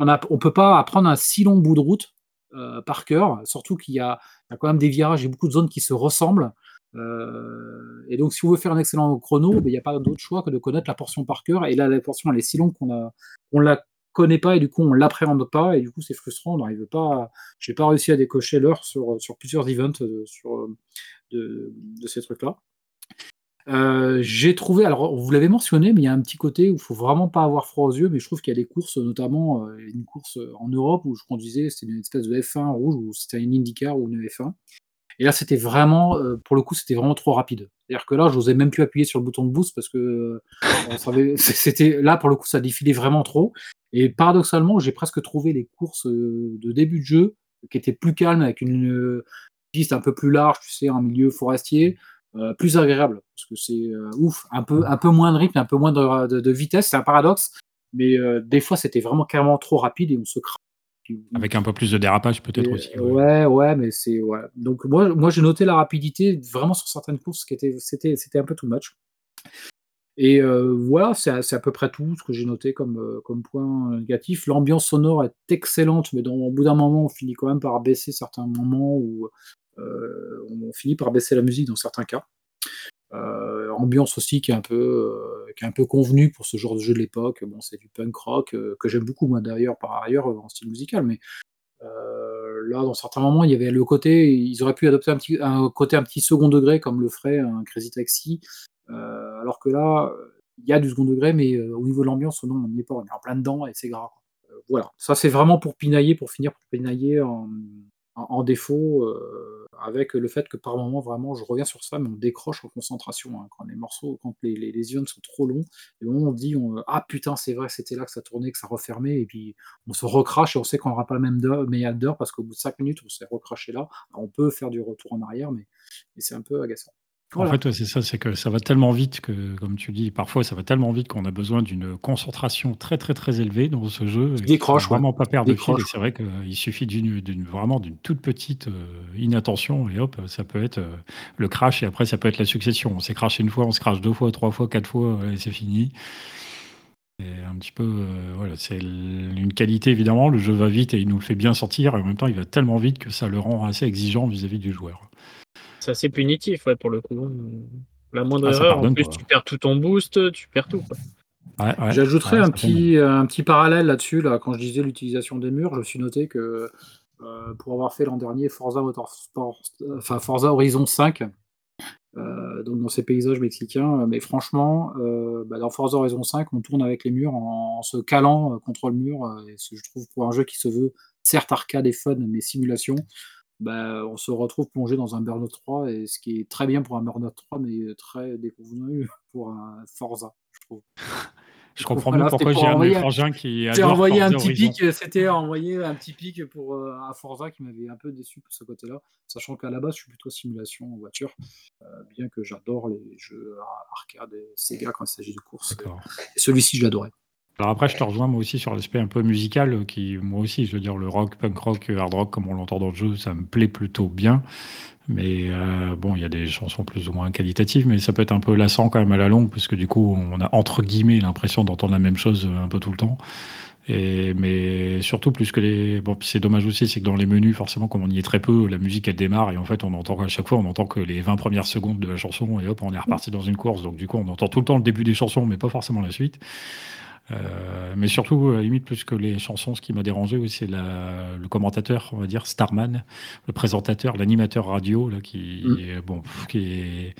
ne peut pas apprendre un si long bout de route euh, par cœur, surtout qu'il y, a quand même des virages et beaucoup de zones qui se ressemblent. Euh, et donc, si on veut faire un excellent chrono, ben, il n'y a pas d'autre choix que de connaître la portion par cœur. Et là, la portion, elle est si longue qu'on ne la connaît pas et du coup, on l'appréhende pas. Et du coup, c'est frustrant. On n'arrive pas. Pas réussi à décocher l'heure sur, plusieurs events euh, sur, de ces trucs-là. Euh, j'ai trouvé, alors vous l'avez mentionné, mais il y a un petit côté où il faut vraiment pas avoir froid aux yeux, mais je trouve qu'il y a des courses, notamment euh, une course en Europe où je conduisais, c'était une espèce de F1 rouge, ou c'était une IndyCar ou une F1. Et là, c'était vraiment, euh, pour le coup, c'était vraiment trop rapide. C'est-à-dire que là, je n'osais même plus appuyer sur le bouton de boost parce que c'était là, pour le coup, ça défilait vraiment trop. Et paradoxalement, j'ai presque trouvé les courses de début de jeu qui étaient plus calmes avec une piste un peu plus large, tu sais, en milieu forestier, euh, plus agréable parce que c'est euh, ouf, un peu, un peu moins de rythme, un peu moins de, vitesse, c'est un paradoxe, mais euh, des fois c'était vraiment carrément trop rapide et on se craint. Avec un peu plus de dérapage peut-être aussi. Ouais, ouais, mais c'est ouais. Donc moi, moi j'ai noté la rapidité vraiment sur certaines courses qui étaient, c'était, c'était un peu too much. Et voilà, c'est à, à, peu près tout ce que j'ai noté comme, comme point négatif. L'ambiance sonore est excellente, mais dans, au bout d'un moment, on finit quand même par baisser certains moments où on finit par baisser la musique dans certains cas. Euh, ambiance aussi qui est un peu euh, qui est un peu convenue pour ce genre de jeu de l'époque. Bon, c'est du punk rock que j'aime beaucoup moi d'ailleurs par ailleurs en style musical, mais là dans certains moments il y avait le côté ils auraient pu adopter un petit un côté un petit second degré comme le ferait un Crazy Taxi, alors que là il y a du second degré, mais au niveau de l'ambiance non on n'y est pas, on est en plein dedans et c'est grave. voilà, ça c'est vraiment pour pinailler, pour finir pour pinailler en, en défaut avec le fait que par moment, vraiment, je reviens sur ça, mais on décroche en concentration. Hein, quand les morceaux, quand les, les, sont trop longs, et on dit Ah putain, c'est vrai, c'était là que ça tournait, que ça refermait, et puis on se recrache et on sait qu'on n'aura pas le même meilleur d'heure parce qu'au bout de 5 minutes, on s'est recraché là. on peut faire du retour en arrière, mais c'est un peu agaçant. En fait, c'est ça, c'est que ça va tellement vite que, comme tu dis, parfois ça va tellement vite qu'on a besoin d'une concentration très très très élevée dans ce jeu. Décroche, vraiment pas perdre de fil. c'est vrai qu'il suffit d'une vraiment d'une toute petite euh, inattention et hop, ça peut être euh, le crash et après ça peut être la succession. On s'est crashé une fois, on se crache deux fois, trois fois, quatre fois et c'est fini. Et un petit peu, euh, voilà, c'est une qualité évidemment. Le jeu va vite et il nous le fait bien sortir et en même temps il va tellement vite que ça le rend assez exigeant vis à -vis du joueur. C'est assez punitif, ouais, pour le coup. La moindre ah, erreur, en plus, tu perds tout ton boost, tu perds tout. J'ajouterais un, petit, un petit parallèle là-dessus. Là, quand je disais l'utilisation des murs, je me suis noté que euh, pour avoir fait l'an dernier Forza Motorsport, enfin Forza Horizon 5, euh, donc dans ces paysages mexicains, mais franchement, euh, bah, dans Forza Horizon 5, on tourne avec les murs en, se calant contre le mur. et ce que je trouve pour un jeu qui se veut certes arcade et fun, mais simulation, bah, on se retrouve plongé dans un Burnout 3, et ce qui est très bien pour un Burnout 3, mais très déconvenu pour un Forza, je trouve. Je, comprends mieux pourquoi j'ai un mes qui a envoyé un petit pic, c'était envoyé un petit pic pour euh, un Forza qui m'avait un peu déçu pour ce côté-là, sachant qu'à la base je suis plutôt simulation en voiture, euh, bien que j'adore les jeux arcade et Sega quand il s'agit de course. Et celui-ci je l'adorais. Alors après, je te rejoins moi aussi sur l'aspect un peu musical, qui moi aussi, je veux dire, le rock, punk rock, hard rock, comme on l'entend dans le jeu, ça me plaît plutôt bien. Mais euh, bon, il y a des chansons plus ou moins qualitatives, mais ça peut être un peu lassant quand même à la longue, parce que du coup, on a entre guillemets l'impression d'entendre la même chose un peu tout le temps. Et, mais surtout, plus que les. Bon, c'est dommage aussi, c'est que dans les menus, forcément, comme on y est très peu, la musique elle démarre et en fait, on entend à chaque fois, on entend que les 20 premières secondes de la chanson et hop, on est reparti dans une course. Donc, du coup, on entend tout le temps le début des chansons, mais pas forcément la suite. Euh, mais surtout, à limite, plus que les chansons, ce qui m'a dérangé, c'est le commentateur, on va dire, Starman, le présentateur, l'animateur radio, là, qui, mm. est, bon, qui est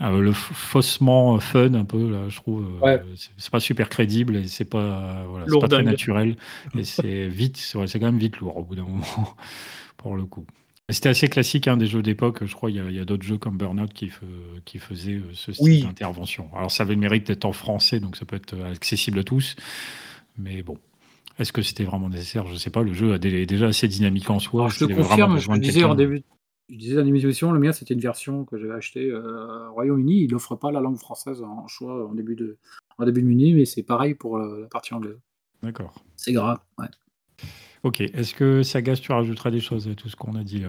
euh, le faussement fun un peu, là, je trouve. Euh, c'est pas super crédible et c'est pas, voilà, pas très naturel. Et c'est vite, c'est quand même vite lourd au bout d'un moment, pour le coup. C'était assez classique hein, des jeux d'époque. Je crois qu'il y a, d'autres jeux comme Burnout qui, qui faisaient euh, ce style d'intervention. Alors ça avait le mérite d'être en français, donc ça peut être euh, accessible à tous. Mais bon, est-ce que c'était vraiment nécessaire? Je ne sais pas. Le jeu est déjà assez dynamique en soi. je te confirme, je disais en début. Je disais le mien c'était une version que j'avais achetée euh, au Royaume-Uni. Il n'offre pas la langue française en choix en début de, en début de menu, mais c'est pareil pour la partie anglaise. D'accord. C'est grave, ouais. Ok, est-ce que Sagas, tu rajouteras des choses à tout ce qu'on a dit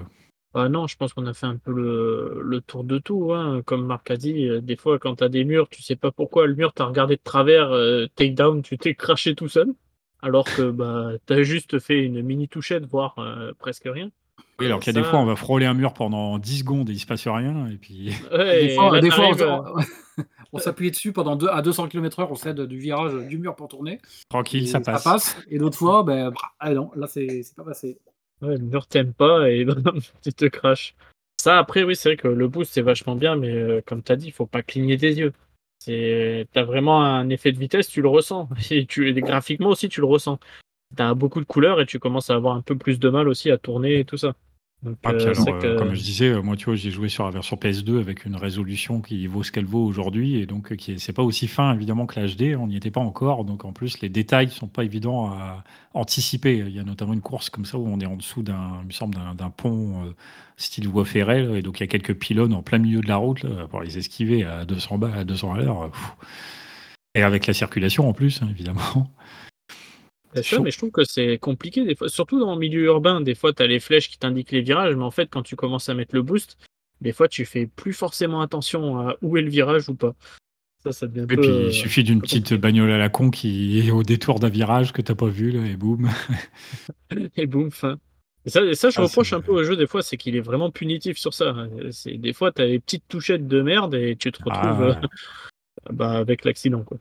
bah non, je pense qu'on a fait un peu le, tour de tout. Hein. Comme Marc a dit, euh, des fois, quand tu as des murs, tu sais pas pourquoi le mur t'a regardé de travers, euh, take down, tu t'es craché tout seul. Alors que bah, tu as juste fait une mini touchette, voire euh, presque rien. Oui, alors qu'il y a des fois, on va frôler un mur pendant 10 secondes et il se passe rien. Et puis... des fois, on, s'appuie dessus pendant deux, à 200 km/h, on cède du virage du mur pour tourner. Tranquille, ça passe. ça passe. Et d'autres fois, ben, ah non, là, c'est pas passé. Ouais, le mur t'aime pas et tu te craches. Ça, après, oui, c'est vrai que le boost, c'est vachement bien, mais euh, comme tu as dit, il faut pas cligner des yeux. Tu as vraiment un effet de vitesse, tu le ressens. Et tu, graphiquement aussi, tu le ressens. Tu as beaucoup de couleurs et tu commences à avoir un peu plus de mal aussi à tourner et tout ça. Ah, euh, euh, comme je disais, euh, moi, tu vois, j'ai joué sur la version PS2 avec une résolution qui vaut ce qu'elle vaut aujourd'hui, et donc qui c'est pas aussi fin évidemment que l'HD. On n'y était pas encore, donc en plus les détails sont pas évidents à anticiper. Il y a notamment une course comme ça où on est en dessous d'un, il me semble, d'un, pont style voie ferrée, et donc il y a quelques pylônes en plein milieu de la route pour les esquiver à 200 bas, à 200 à l'heure. Et avec la circulation en plus, hein, évidemment. C'est ça, mais je trouve que c'est compliqué des fois, surtout dans le milieu urbain. Des fois, tu as les flèches qui t'indiquent les virages, mais en fait, quand tu commences à mettre le boost, des fois, tu fais plus forcément attention à où est le virage ou pas. Ça, ça devient Et peu, puis, euh, il suffit d'une petite compliqué. bagnole à la con qui est au détour d'un virage que t'as pas vu, là, et boum. et boum, fin. Et ça, et ça, je Ah, reproche un peu au jeu des fois, c'est qu'il est vraiment punitif sur ça. Des fois, t'as les petites touchettes de merde et tu te retrouves Ah, euh, ouais. bah, avec l'accident, quoi.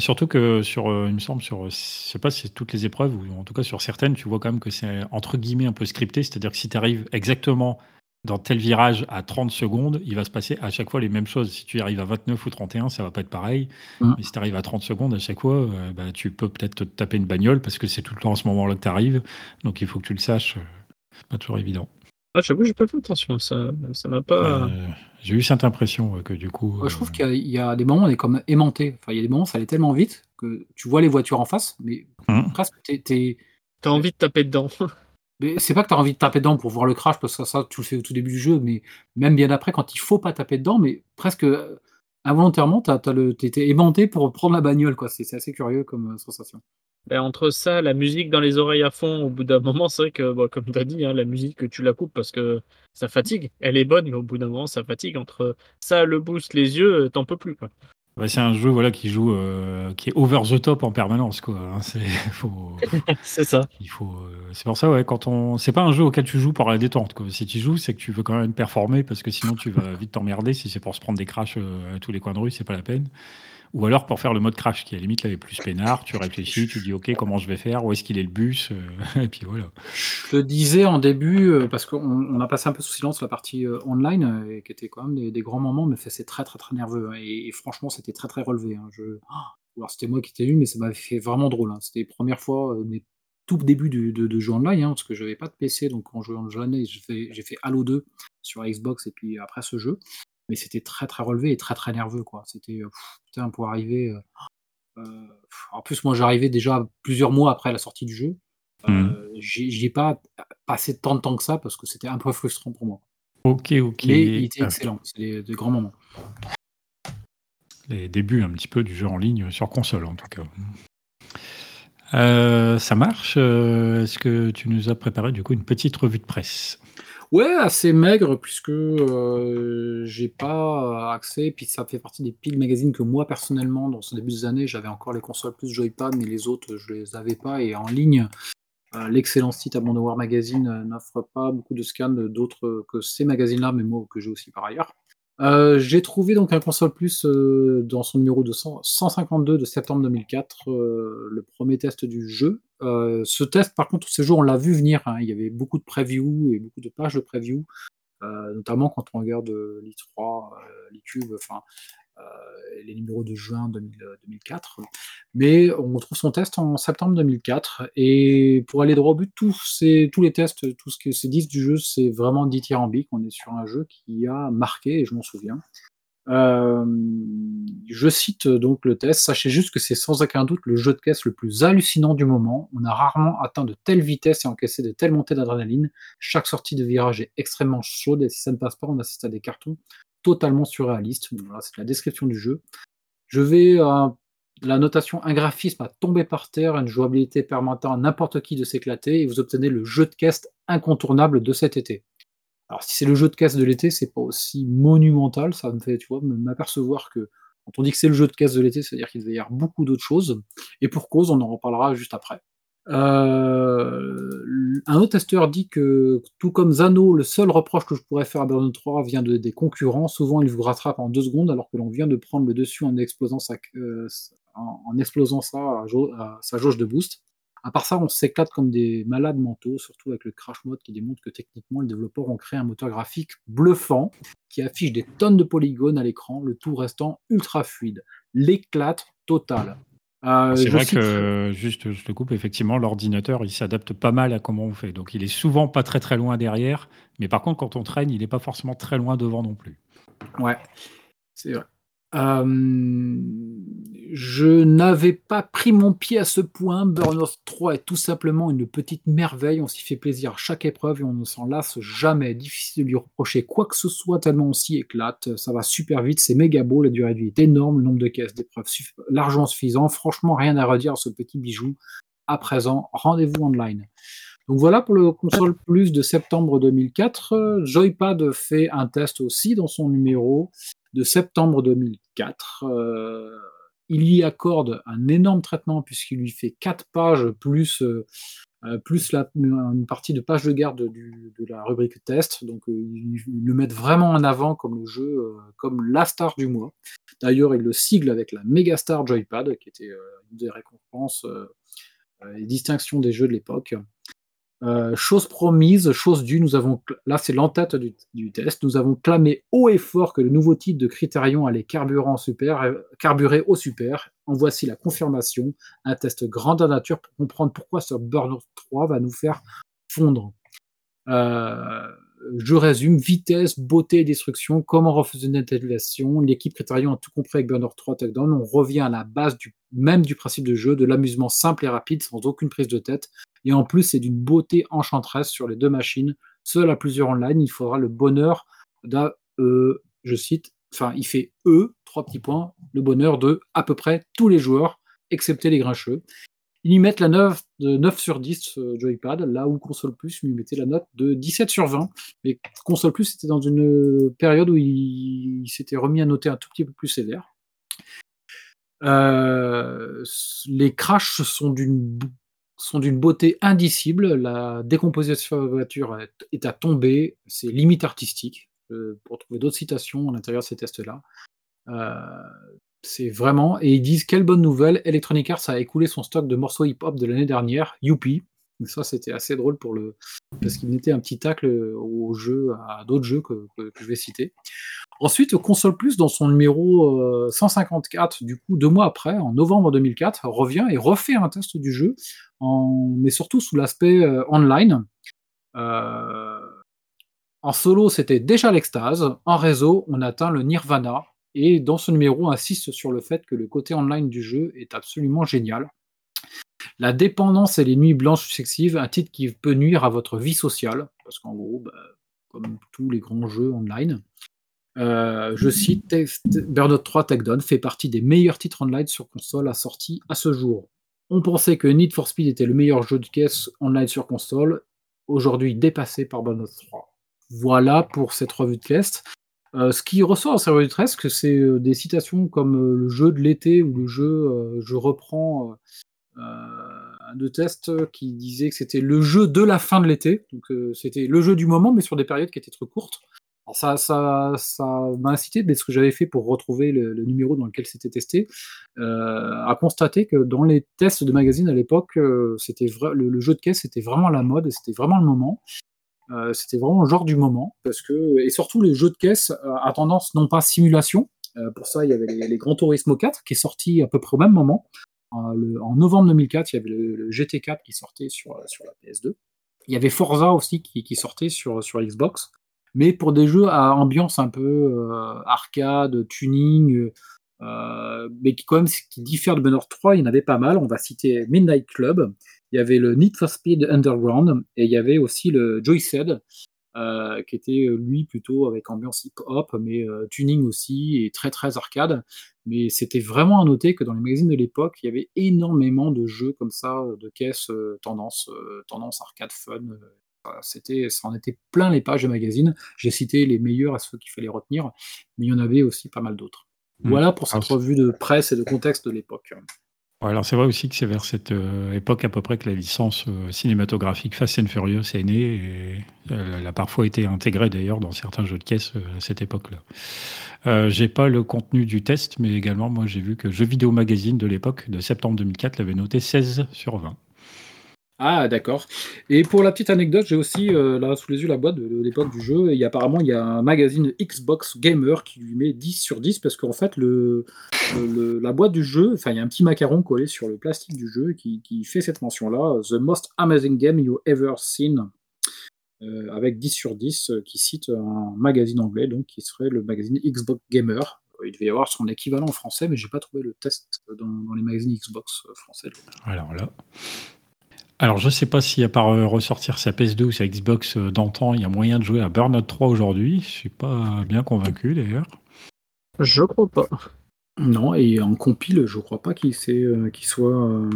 Surtout que sur, euh, il me semble, sur, euh, je sais pas si c'est toutes les épreuves, ou en tout cas sur certaines, tu vois quand même que c'est entre guillemets un peu scripté, c'est-à-dire que si tu arrives exactement dans tel virage à 30 secondes, il va se passer à chaque fois les mêmes choses. Si tu arrives à 29 ou 31, ça va pas être pareil. Mm. Mais si tu arrives à 30 secondes à chaque fois, euh, bah, tu peux peut-être te taper une bagnole parce que c'est tout le temps à ce moment-là que tu arrives. Donc il faut que tu le saches. Pas toujours évident. Ah, j'avoue, j'ai pas fait attention, ça ça m'a pas. Euh, J'ai eu cette impression que du coup. Ouais, je trouve euh, qu'il y, a- il y a des moments, on est comme aimanté. Enfin, il y a des moments, ça allait tellement vite que tu vois les voitures en face, mais Hum. presque t'es- T'as envie de taper dedans. Mais c'est pas que tu as envie de taper dedans pour voir le crash, parce que ça, ça, tu le fais au tout début du jeu, mais même bien après, quand il faut pas taper dedans, mais presque euh, involontairement, tu étais aimanté pour prendre la bagnole. quoi. C'est c'est assez curieux comme sensation. Ben, entre ça, la musique dans les oreilles à fond, au bout d'un moment, c'est vrai que, bon, comme tu as dit, hein, la musique, tu la coupes parce que ça fatigue. Elle est bonne, mais au bout d'un moment, ça fatigue. Entre ça, le boost, les yeux, t'en peux plus. Quoi. bah, c'est un jeu voilà, qui joue, euh, qui est over the top en permanence. Quoi. hein. C'est faut, c'est ça. il faut, euh, c'est pour ça, ouais, quand on, c'est pas un jeu auquel tu joues pour la détente. Quoi. Si tu joues, c'est que tu veux quand même performer parce que sinon tu vas vite t'emmerder. Si c'est pour se prendre des crashs euh, à tous les coins de rue, c'est pas la peine. Ou alors pour faire le mode crash, qui à la limite là plus peinard. Tu réfléchis, tu dis ok, comment je vais faire, où est-ce qu'il est le bus, euh, et puis voilà. Je le disais en début, euh, parce qu'on on a passé un peu sous silence la partie euh, online, qui était quand même des, grands moments, mais c'est très très très nerveux. hein, et, franchement, c'était très très relevé. hein. C'était moi qui étais eu, mais ça m'avait fait vraiment drôle. hein. C'était les premières fois, mes tout début de, de jeu online, parce que je n'avais pas de PC, donc quand je jouais en j'ai fait Halo 2 sur Xbox, et puis après ce jeu. Mais c'était très très relevé et très très nerveux. quoi. C'était, euh, putain, pour arriver. euh, euh, en plus, moi, j'arrivais déjà plusieurs mois après la sortie du jeu. Euh, Mhm. J'y ai pas passé tant de temps que ça parce que c'était un peu frustrant pour moi. Ok, ok. Mais il était excellent. C'est des, des grands moments. les débuts un petit peu du jeu en ligne sur console en tout cas. Euh, ça marche. Est-ce que tu nous as préparé du coup une petite revue de presse? Ouais, assez maigre puisque euh, j'ai pas accès. Puis ça fait partie des piles magazines que moi personnellement, dans ce début des années, j'avais encore les consoles plus Joypad, mais les autres, je les avais pas. Et en ligne, euh, l'excellent site Abandonware Magazine euh, n'offre pas beaucoup de scans d'autres que ces magazines-là, mais moi que j'ai aussi par ailleurs. Euh, j'ai trouvé donc un console plus euh, dans son numéro de 100 152 de septembre 2004, euh, le premier test du jeu. Ce test, par contre, ce jour, on l'a vu venir. hein. Il y avait beaucoup de previews et beaucoup de pages de previews, notamment quand on regarde euh, l'I3, euh, l'E-Cube, enfin, les numéros de juin 2000, euh, 2004. Mais on trouve son test en septembre 2004. Et pour aller droit au but, tous, les tests, tout ce que se disent du jeu, c'est vraiment dithyrambique. On est sur un jeu qui a marqué, et je m'en souviens. Euh, je cite donc le test. Sachez juste que c'est sans aucun doute le jeu de caisse le plus hallucinant du moment. On a rarement atteint de telles vitesses et encaissé de telles montées d'adrénaline. Chaque sortie de virage est extrêmement chaude et si ça ne passe pas, on assiste à des cartons totalement surréalistes. Voilà, c'est la description du jeu. Je vais euh, la notation un graphisme à tomber par terre, une jouabilité permettant à n'importe qui de s'éclater et vous obtenez le jeu de caisse incontournable de cet été. Alors, si c'est le jeu de caisse de l'été, c'est pas aussi monumental. Ça me fait, tu vois, m'apercevoir que quand on dit que c'est le jeu de caisse de l'été, c'est-à-dire qu'il devait y avoir beaucoup d'autres choses. Et pour cause, on en reparlera juste après. Euh, un autre testeur dit que, tout comme Zano, le seul reproche que je pourrais faire à Burnout 3 vient de, des concurrents. Souvent, ils vous rattrapent en deux secondes, alors que l'on vient de prendre le dessus en explosant sa, euh, en, explosant à sa jauge de boost. À part ça, on s'éclate comme des malades mentaux, surtout avec le crash mode qui démontre que techniquement, les développeurs ont créé un moteur graphique bluffant qui affiche des tonnes de polygones à l'écran, le tout restant ultra fluide. L'éclate totale. Euh, C'est vrai cite- que, juste, je te coupe, effectivement, l'ordinateur, il s'adapte pas mal à comment on fait. Donc, il est souvent pas très très loin derrière, mais par contre, quand on traîne, il n'est pas forcément très loin devant non plus. Ouais, c'est vrai. Euh, je n'avais pas pris mon pied à ce point. Burnout 3 est tout simplement une petite merveille. On s'y fait plaisir à chaque épreuve et on ne s'en lasse jamais. Difficile de lui reprocher quoi que ce soit tellement on s'y éclate. Ça va super vite, c'est méga beau, la durée de vie est énorme, le nombre de caisses d'épreuves largement suffisant. Franchement, rien à redire à ce petit bijou. à présent, rendez-vous online. Donc voilà pour le console plus de septembre 2004. Joypad fait un test aussi dans son numéro de septembre 2004. Euh, il y accorde un énorme traitement puisqu'il lui fait 4 pages plus, euh, euh, une partie de page de garde de la rubrique test. Donc ils, le mettent vraiment en avant comme le jeu, comme la star du mois. D'ailleurs, il le sigle avec la Megastar Joypad, qui était une des récompenses et distinctions des jeux de l'époque. Euh, chose promise, chose due, nous avons, là c'est l'entête du, test, nous avons clamé haut et fort que le nouveau titre de Criterion allait super, euh, carburer au super. En voici la confirmation, un test grandeur nature pour comprendre pourquoi ce Burnout 3 va nous faire fondre. Euh, je résume, vitesse, beauté et destruction, comment refuser une intégration. L'équipe Criterion a tout compris avec Burnout 3 Takedown. On revient à la base même du principe de jeu, de l'amusement simple et rapide, sans aucune prise de tête, et en plus, c'est d'une beauté enchanteresse sur les deux machines. Seul à plusieurs online, il faudra le bonheur d'un, euh, je cite, enfin, il fait E, trois petits points, le bonheur de à peu près tous les joueurs, excepté les grincheux. Ils y mettent la 9, de 9 sur 10 euh, Joypad, là où Console Plus lui mettait la note de 17 sur 20. Mais Console Plus était dans une période où il, s'était remis à noter un tout petit peu plus sévère. Euh, les crashs sont d'une sont d'une beauté indicible. La décomposition de la voiture est à tomber. C'est limite artistique. Euh, pour trouver d'autres citations à l'intérieur de ces tests-là. Euh, c'est vraiment. Et ils disent quelle bonne nouvelle, Electronic Arts a écoulé son stock de morceaux hip-hop de l'année dernière. Youpi. Ça, c'était assez drôle pour le. Parce qu'il mettait un petit tacle au jeu, à d'autres jeux que, je vais citer. Ensuite, Console Plus, dans son numéro 154, euh, du coup, deux mois après, en novembre 2004, revient et refait un test du jeu, mais surtout sous l'aspect euh, online. Euh, en solo, c'était déjà l'extase. En réseau, on atteint le nirvana. Et dans ce numéro, insiste sur le fait que le côté online du jeu est absolument génial. La dépendance et les nuits blanches successives, un titre qui peut nuire à votre vie sociale, parce qu'en gros, bah, comme tous les grands jeux online, euh, je cite, Burnout 3 Takedown fait partie des meilleurs titres online sur console assortis à ce jour. On pensait que Need for Speed était le meilleur jeu de caisse online sur console, aujourd'hui dépassé par Burnout 3. Voilà pour cette revue de test. Euh, ce qui ressort cette revue de test, c'est euh, des citations comme le jeu de l'été ou le jeu Je reprends un de test qui disait que c'était le jeu de la fin de l'été. Donc c'était le jeu du moment, mais sur des périodes qui étaient trop courtes ça, ça, ça m'a incité, dès ce que j'avais fait pour retrouver le, numéro dans lequel c'était testé, euh, à constater que dans les tests de magazine à l'époque, euh, vrai, le, jeu de caisse c'était vraiment la mode, c'était vraiment le moment. Euh, c'était vraiment le genre du moment, parce que et surtout les jeux de caisse à tendance non pas simulation. pour ça, il y avait les, les Gran Turismo 4 qui est sorti à peu près au même moment. en novembre 2004, il y avait le, GT4 qui sortait sur, sur la PS2. Il y avait Forza aussi qui, sortait sur, sur Xbox mais pour des jeux à ambiance un peu euh, arcade, tuning, euh, mais qui quand même qui diffèrent de Burnout 3, il y en avait pas mal. On va citer Midnight Club, il y avait le Need for Speed Underground, et il y avait aussi le Joycead, euh, qui était lui plutôt avec ambiance hip-hop, mais tuning aussi, et très très arcade. Mais c'était vraiment à noter que dans les magazines de l'époque, il y avait énormément de jeux comme ça, de caisses tendance, tendance arcade fun, c'était, ça en était plein les pages de magazine. J'ai cité les meilleurs à ceux qu'il fallait retenir, mais il y en avait aussi pas mal d'autres. Hmm. Voilà pour cette revue de presse et de contexte de l'époque. Alors c'est vrai aussi que c'est vers cette euh, époque à peu près que la licence euh, cinématographique Fast and Furious est née et euh, elle a parfois été intégrée d'ailleurs dans certains jeux de caisse à cette époque-là. j'ai pas le contenu du test, mais également moi j'ai vu que Jeux Vidéo Magazine de l'époque de septembre 2004 l'avait noté 16 sur 20. Ah, d'accord. Et pour la petite anecdote, j'ai aussi euh, là sous les yeux la boîte de, l'époque du jeu. Et apparemment, il y a un magazine Xbox Gamer qui lui met 10 sur 10 parce qu'en fait, le, la boîte du jeu, enfin, il y a un petit macaron collé sur le plastique du jeu qui, fait cette mention-là The most amazing game you ever seen. Euh, avec 10 sur 10 euh, qui cite un magazine anglais, donc qui serait le magazine Xbox Gamer. Il devait y avoir son équivalent en français, mais j'ai pas trouvé le test dans, dans les magazines Xbox français. Alors là. Alors, je ne sais pas si à part euh, ressortir sa PS2 ou sa Xbox euh, d'antan, il y a moyen de jouer à Burnout 3 aujourd'hui. Je suis pas bien convaincu d'ailleurs. Je crois pas. Non, et en compile, je crois pas qu'il euh, soit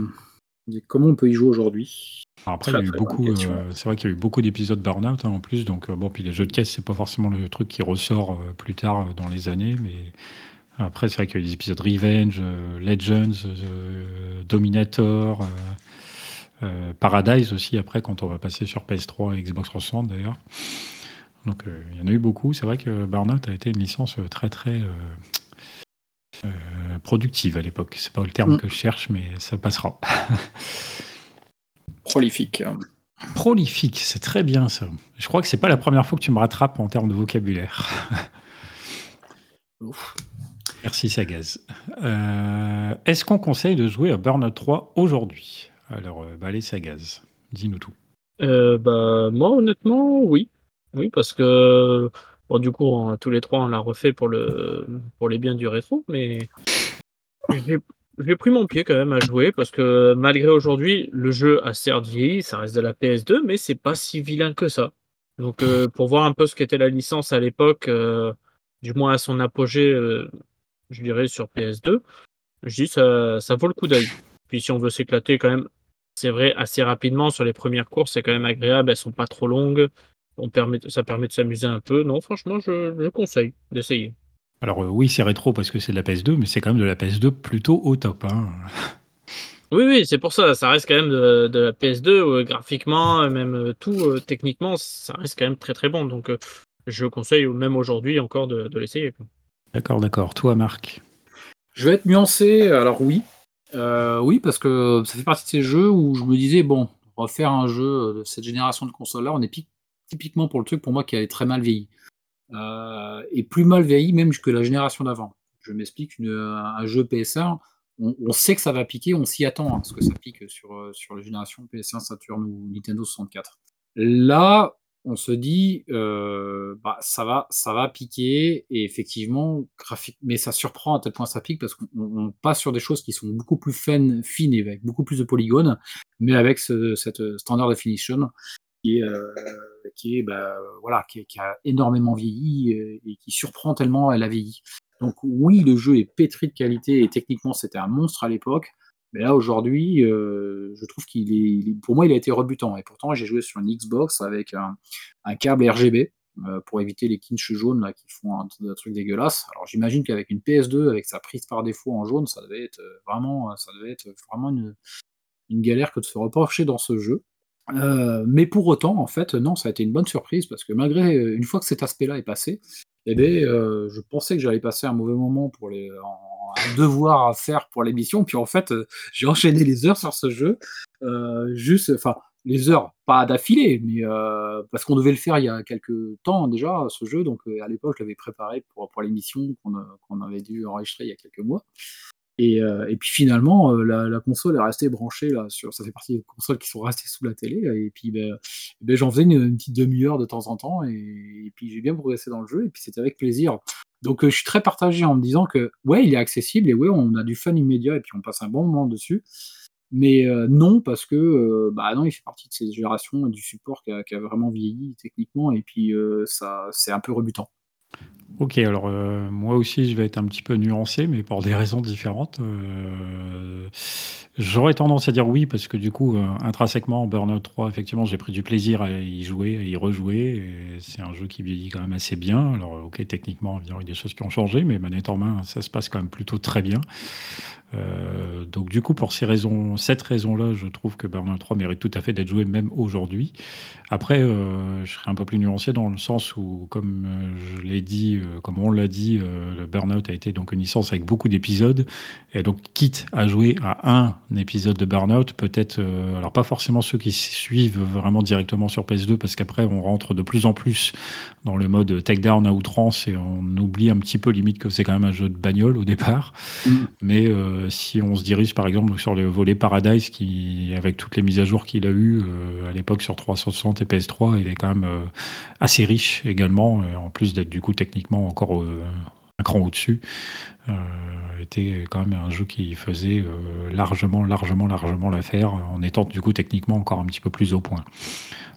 comment on peut y jouer aujourd'hui après, il y a eu beaucoup, euh, c'est vrai qu'il y a eu beaucoup d'épisodes Burnout hein, en plus, donc euh, bon, puis les jeux de caisse, c'est pas forcément le truc qui ressort euh, plus tard dans les années, mais après, c'est vrai qu'il y a eu des épisodes Revenge, Legends, Dominator, Paradise aussi, après, quand on va passer sur PS3 et Xbox 360 d'ailleurs. Donc il y en a eu beaucoup. C'est vrai que Burnout a été une licence très très productive à l'époque. C'est pas le terme mm. que je cherche, mais ça passera. Prolifique. Prolifique, c'est très bien ça. Je crois que c'est pas la première fois que tu me rattrapes en termes de vocabulaire. Merci Sagaz. Euh, est-ce qu'on conseille de jouer à Burnout 3 aujourd'hui? Alors, euh, bah, allez Sagaz, dis-nous tout. Euh, bah, moi honnêtement, oui. Oui, parce que bon, du coup, tous les trois, on l'a refait pour, le, pour les biens du rétro, mais j'ai pris mon pied quand même à jouer parce que malgré aujourd'hui, le jeu a certes vieilli, ça reste de la PS2, mais c'est pas si vilain que ça. Donc euh, pour voir un peu ce qu'était la licence à l'époque, euh, du moins à son apogée, euh, je dirais sur PS2, je dis ça, ça vaut le coup d'œil. Puis si on veut s'éclater quand même, c'est vrai assez rapidement sur les premières courses, c'est quand même agréable, elles sont pas trop longues, on permet, ça permet de s'amuser un peu. Non, franchement, je, je conseille d'essayer. Alors euh, oui, c'est rétro parce que c'est de la PS2, mais c'est quand même de la PS2 plutôt au top. Hein. Oui, oui, c'est pour ça. Ça reste quand même de, la PS2, euh, graphiquement, même euh, tout, techniquement, ça reste quand même très très bon. Donc je conseille même aujourd'hui encore de, l'essayer. D'accord, d'accord. Toi, Marc? Je vais être nuancé. Alors oui, oui, parce que ça fait partie de ces jeux où je me disais, bon, refaire un jeu de cette génération de consoles-là, on est typiquement pour le truc pour moi qui avait très mal vieilli. Euh, et plus mal vieilli même que la génération d'avant. Je m'explique, un jeu PS1, on, sait que ça va piquer, on s'y attend, hein, parce que ça pique sur, euh, sur la génération PS1, Saturn ou Nintendo 64. Là, on se dit, bah, ça, va, ça va piquer, et effectivement, graphique, mais ça surprend à tel point ça pique, parce qu'on passe sur des choses qui sont beaucoup plus fines, fines et avec beaucoup plus de polygones, mais avec ce, cette standard definition qui est, qui est bah, voilà, qui, a énormément vieilli et qui surprend tellement elle a vieilli. Donc oui, le jeu est pétri de qualité et techniquement c'était un monstre à l'époque. Mais là aujourd'hui, euh, je trouve qu'il est, pour moi, il a été rebutant. Et pourtant, j'ai joué sur une Xbox avec un, câble RGB euh, pour éviter les kinches jaunes là, qui font un, truc dégueulasse. Alors j'imagine qu'avec une PS2, avec sa prise par défaut en jaune, ça devait être vraiment, ça devait être vraiment une galère que de se reprocher dans ce jeu. Euh, mais pour autant, en fait, non, ça a été une bonne surprise parce que malgré euh, une fois que cet aspect-là est passé, eh bien, euh, je pensais que j'allais passer un mauvais moment pour les, un devoir à faire pour l'émission. Puis en fait, j'ai enchaîné les heures sur ce jeu, juste, enfin, les heures, pas d'affilée, mais parce qu'on devait le faire il y a quelques temps déjà, ce jeu. Donc à l'époque, je l'avais préparé pour l'émission qu'on avait dû enregistrer il y a quelques mois. Euh, et, puis finalement, euh, la, console est restée branchée là sur. Ça fait partie des consoles qui sont restées sous la télé. Et puis ben, ben j'en faisais une, petite demi-heure de temps en temps. Et, puis j'ai bien progressé dans le jeu. Et puis c'était avec plaisir. Donc euh, je suis très partagé en me disant que ouais, il est accessible et ouais, on a du fun immédiat et puis on passe un bon moment dessus. Mais non, parce que bah non, il fait partie de ces générations du support qui a, qui a vraiment vieilli techniquement. Et puis ça, c'est un peu rebutant. Ok, alors euh, moi aussi je vais être un petit peu nuancé, mais pour des raisons différentes. Euh, j'aurais tendance à dire oui, parce que du coup, euh, intrinsèquement, Burnout 3, effectivement, j'ai pris du plaisir à y jouer, à y rejouer. C'est un jeu qui vieillit quand même assez bien. Alors, ok, techniquement, il y a des choses qui ont changé, mais manette en main, ça se passe quand même plutôt très bien. Donc du coup, pour ces raisons, cette raison-là, je trouve que Burnout 3 mérite tout à fait d'être joué même aujourd'hui. Après, je serais un peu plus nuancé dans le sens où, comme je l'ai dit, comme on l'a dit, le Burnout a été donc une licence avec beaucoup d'épisodes, et donc quitte à jouer à un épisode de Burnout, peut-être, alors pas forcément ceux qui suivent vraiment directement sur PS2, parce qu'après on rentre de plus en plus dans le mode takedown à outrance et on oublie un petit peu limite que c'est quand même un jeu de bagnole au départ, mm. mais euh, si on se dirige par exemple sur le volet Paradise, qui, avec toutes les mises à jour qu'il a eues euh, à l'époque sur 360 et PS3, il est quand même euh, assez riche également, en plus d'être du coup techniquement encore un cran au-dessus. était quand même un jeu qui faisait largement, largement, largement l'affaire, en étant du coup techniquement encore un petit peu plus au point.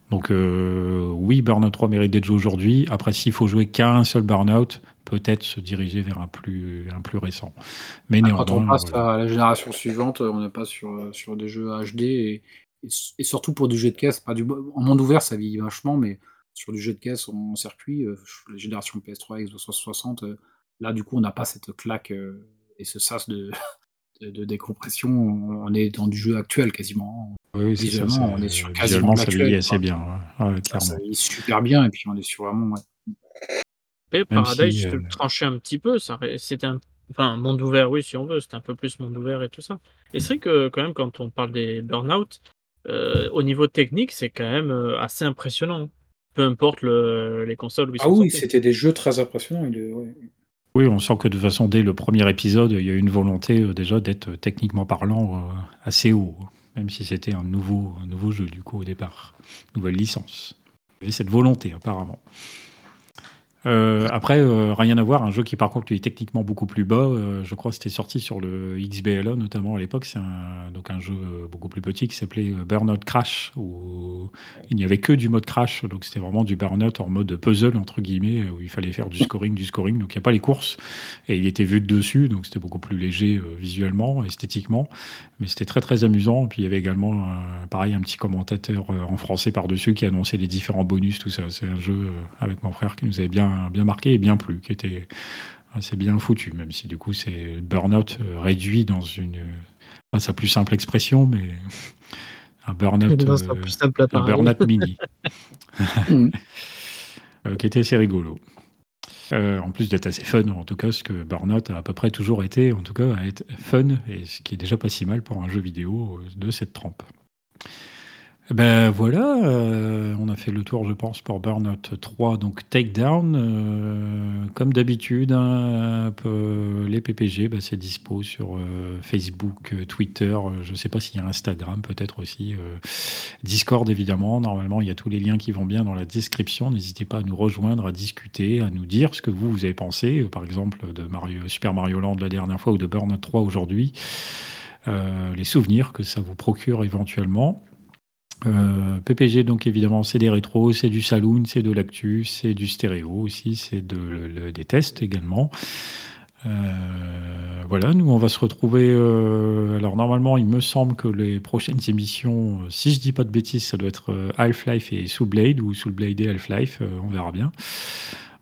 Donc oui, Burnout 3 mérite d'être joué aujourd'hui. Après, s'il faut jouer qu'un seul Burnout, peut-être se diriger vers un plus, un plus récent. Mais Ah, Quand on néanmoins, passe à la génération suivante, on n'est pas sur, euh, sur des jeux HD et, et s- et surtout pour du jeu de caisse, pas du en monde ouvert ça vieillit vachement, mais sur du jeu de caisse en circuit, euh, la génération PS3, Xbox 360, euh, là du coup on n'a pas cette claque euh, et ce sas de, de, de décompression. On est dans du jeu actuel quasiment. Oui, oui, c'est ça. Visuellement, c'est- on est sur visuellement, quasiment ça vieillit assez bien. ouais. Ouais, Ça, ça vieillit super bien et puis on est sur vraiment. ouais. Paradise, si, je te le tranchais un petit peu. ça C'était un... Enfin, monde ouvert, oui, si on veut. C'était un peu plus monde ouvert et tout ça. Et c'est vrai que, quand même, quand on parle des burn-out, euh, au niveau technique, c'est quand même assez impressionnant. Peu importe le- les consoles où ils Ah sont oui, c'était des jeux très impressionnants. il est- ouais. Oui, on sent que de toute façon, dès le premier épisode, il y a une volonté euh, déjà d'être euh, techniquement parlant euh, assez haut, même si c'était un nouveau, un nouveau jeu du coup au départ, nouvelle licence. Il y avait cette volonté apparemment. Euh, après, euh, rien à voir, un jeu qui par contre est techniquement beaucoup plus bas, euh, je crois que c'était sorti sur le XBLA notamment à l'époque, c'est un, donc un jeu euh, beaucoup plus petit qui s'appelait euh, Burnout Crash, où il n'y avait que du mode crash, donc c'était vraiment du burnout en mode puzzle entre guillemets, où il fallait faire du scoring, du scoring, donc il n'y a pas les courses, et il était vu de dessus, donc c'était beaucoup plus léger euh, visuellement, esthétiquement, mais c'était très très amusant, et puis il y avait également, euh, pareil, un petit commentateur euh, en français par-dessus qui annonçait les différents bonus, tout ça, c'est un jeu euh, avec mon frère qui nous avait bien, bien marqué et bien plu, qui était assez bien foutu, même si du coup c'est burnout euh, réduit dans une, pas sa plus simple expression, mais un burnout, euh, burnout mini, Mhm. euh, qui était assez rigolo. Euh, en plus d'être assez fun, en tout cas, ce que Burnout a à peu près toujours été, en tout cas, à être fun, et ce qui est déjà pas si mal pour un jeu vidéo de cette trempe. Eh Ben voilà, euh, on a fait le tour, je pense, pour Burnout 3, donc Takedown. Euh, comme d'habitude, hein, les PPG, ben, c'est dispo sur euh, Facebook, euh, Twitter, euh, je ne sais pas s'il y a Instagram, peut-être aussi. Discord, évidemment. Normalement, il y a tous les liens qui vont bien dans la description. N'hésitez pas à nous rejoindre, à discuter, à nous dire ce que vous, vous avez pensé, par exemple, de Mario, Super Mario Land la dernière fois ou de Burnout 3 aujourd'hui. Les souvenirs que ça vous procure éventuellement. Euh, PPG, donc évidemment, c'est des rétros, c'est du saloon, c'est de l'actu, c'est du stéréo aussi, c'est des tests également. Euh, voilà, nous on va se retrouver. euh, alors normalement, il me semble que les prochaines émissions, si je dis pas de bêtises, ça doit être Half-Life et Soul Blade ou Soul Blade et Half-Life, on verra bien.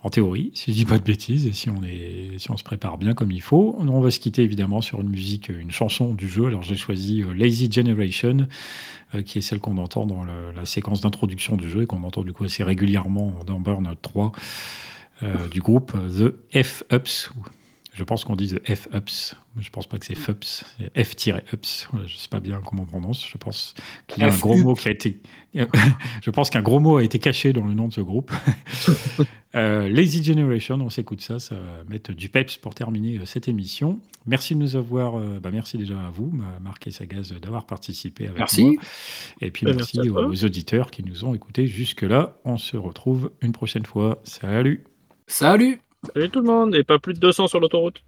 En théorie, si je dis pas de bêtises et si on est, si on se prépare bien comme il faut, on va se quitter évidemment sur une musique, une chanson du jeu. Alors j'ai choisi euh, Lazy Generation euh, qui est celle qu'on entend dans la séquence d'introduction du jeu et qu'on entend du coup assez régulièrement dans Burnout 3 euh, du groupe euh, The F-Ups. Je pense qu'on dit The F-Ups. Je pense pas que c'est Fups, c'est F-Ups. Je sais pas bien comment on prononce. Je pense qu'il y a un gros mot qui a été. je pense qu'un gros mot a été caché dans le nom de ce groupe. Euh, Lazy Generation, on s'écoute ça, ça va mettre du peps pour terminer euh, cette émission. Merci de nous avoir, euh, bah, merci déjà à vous, ma- Marc et Sagaz, d'avoir participé avec Merci. moi. Et puis Euh, merci, aux auditeurs qui nous ont écoutés jusque-là. On se retrouve une prochaine fois. Salut Salut Salut tout le monde, et pas plus de 200 sur l'autoroute.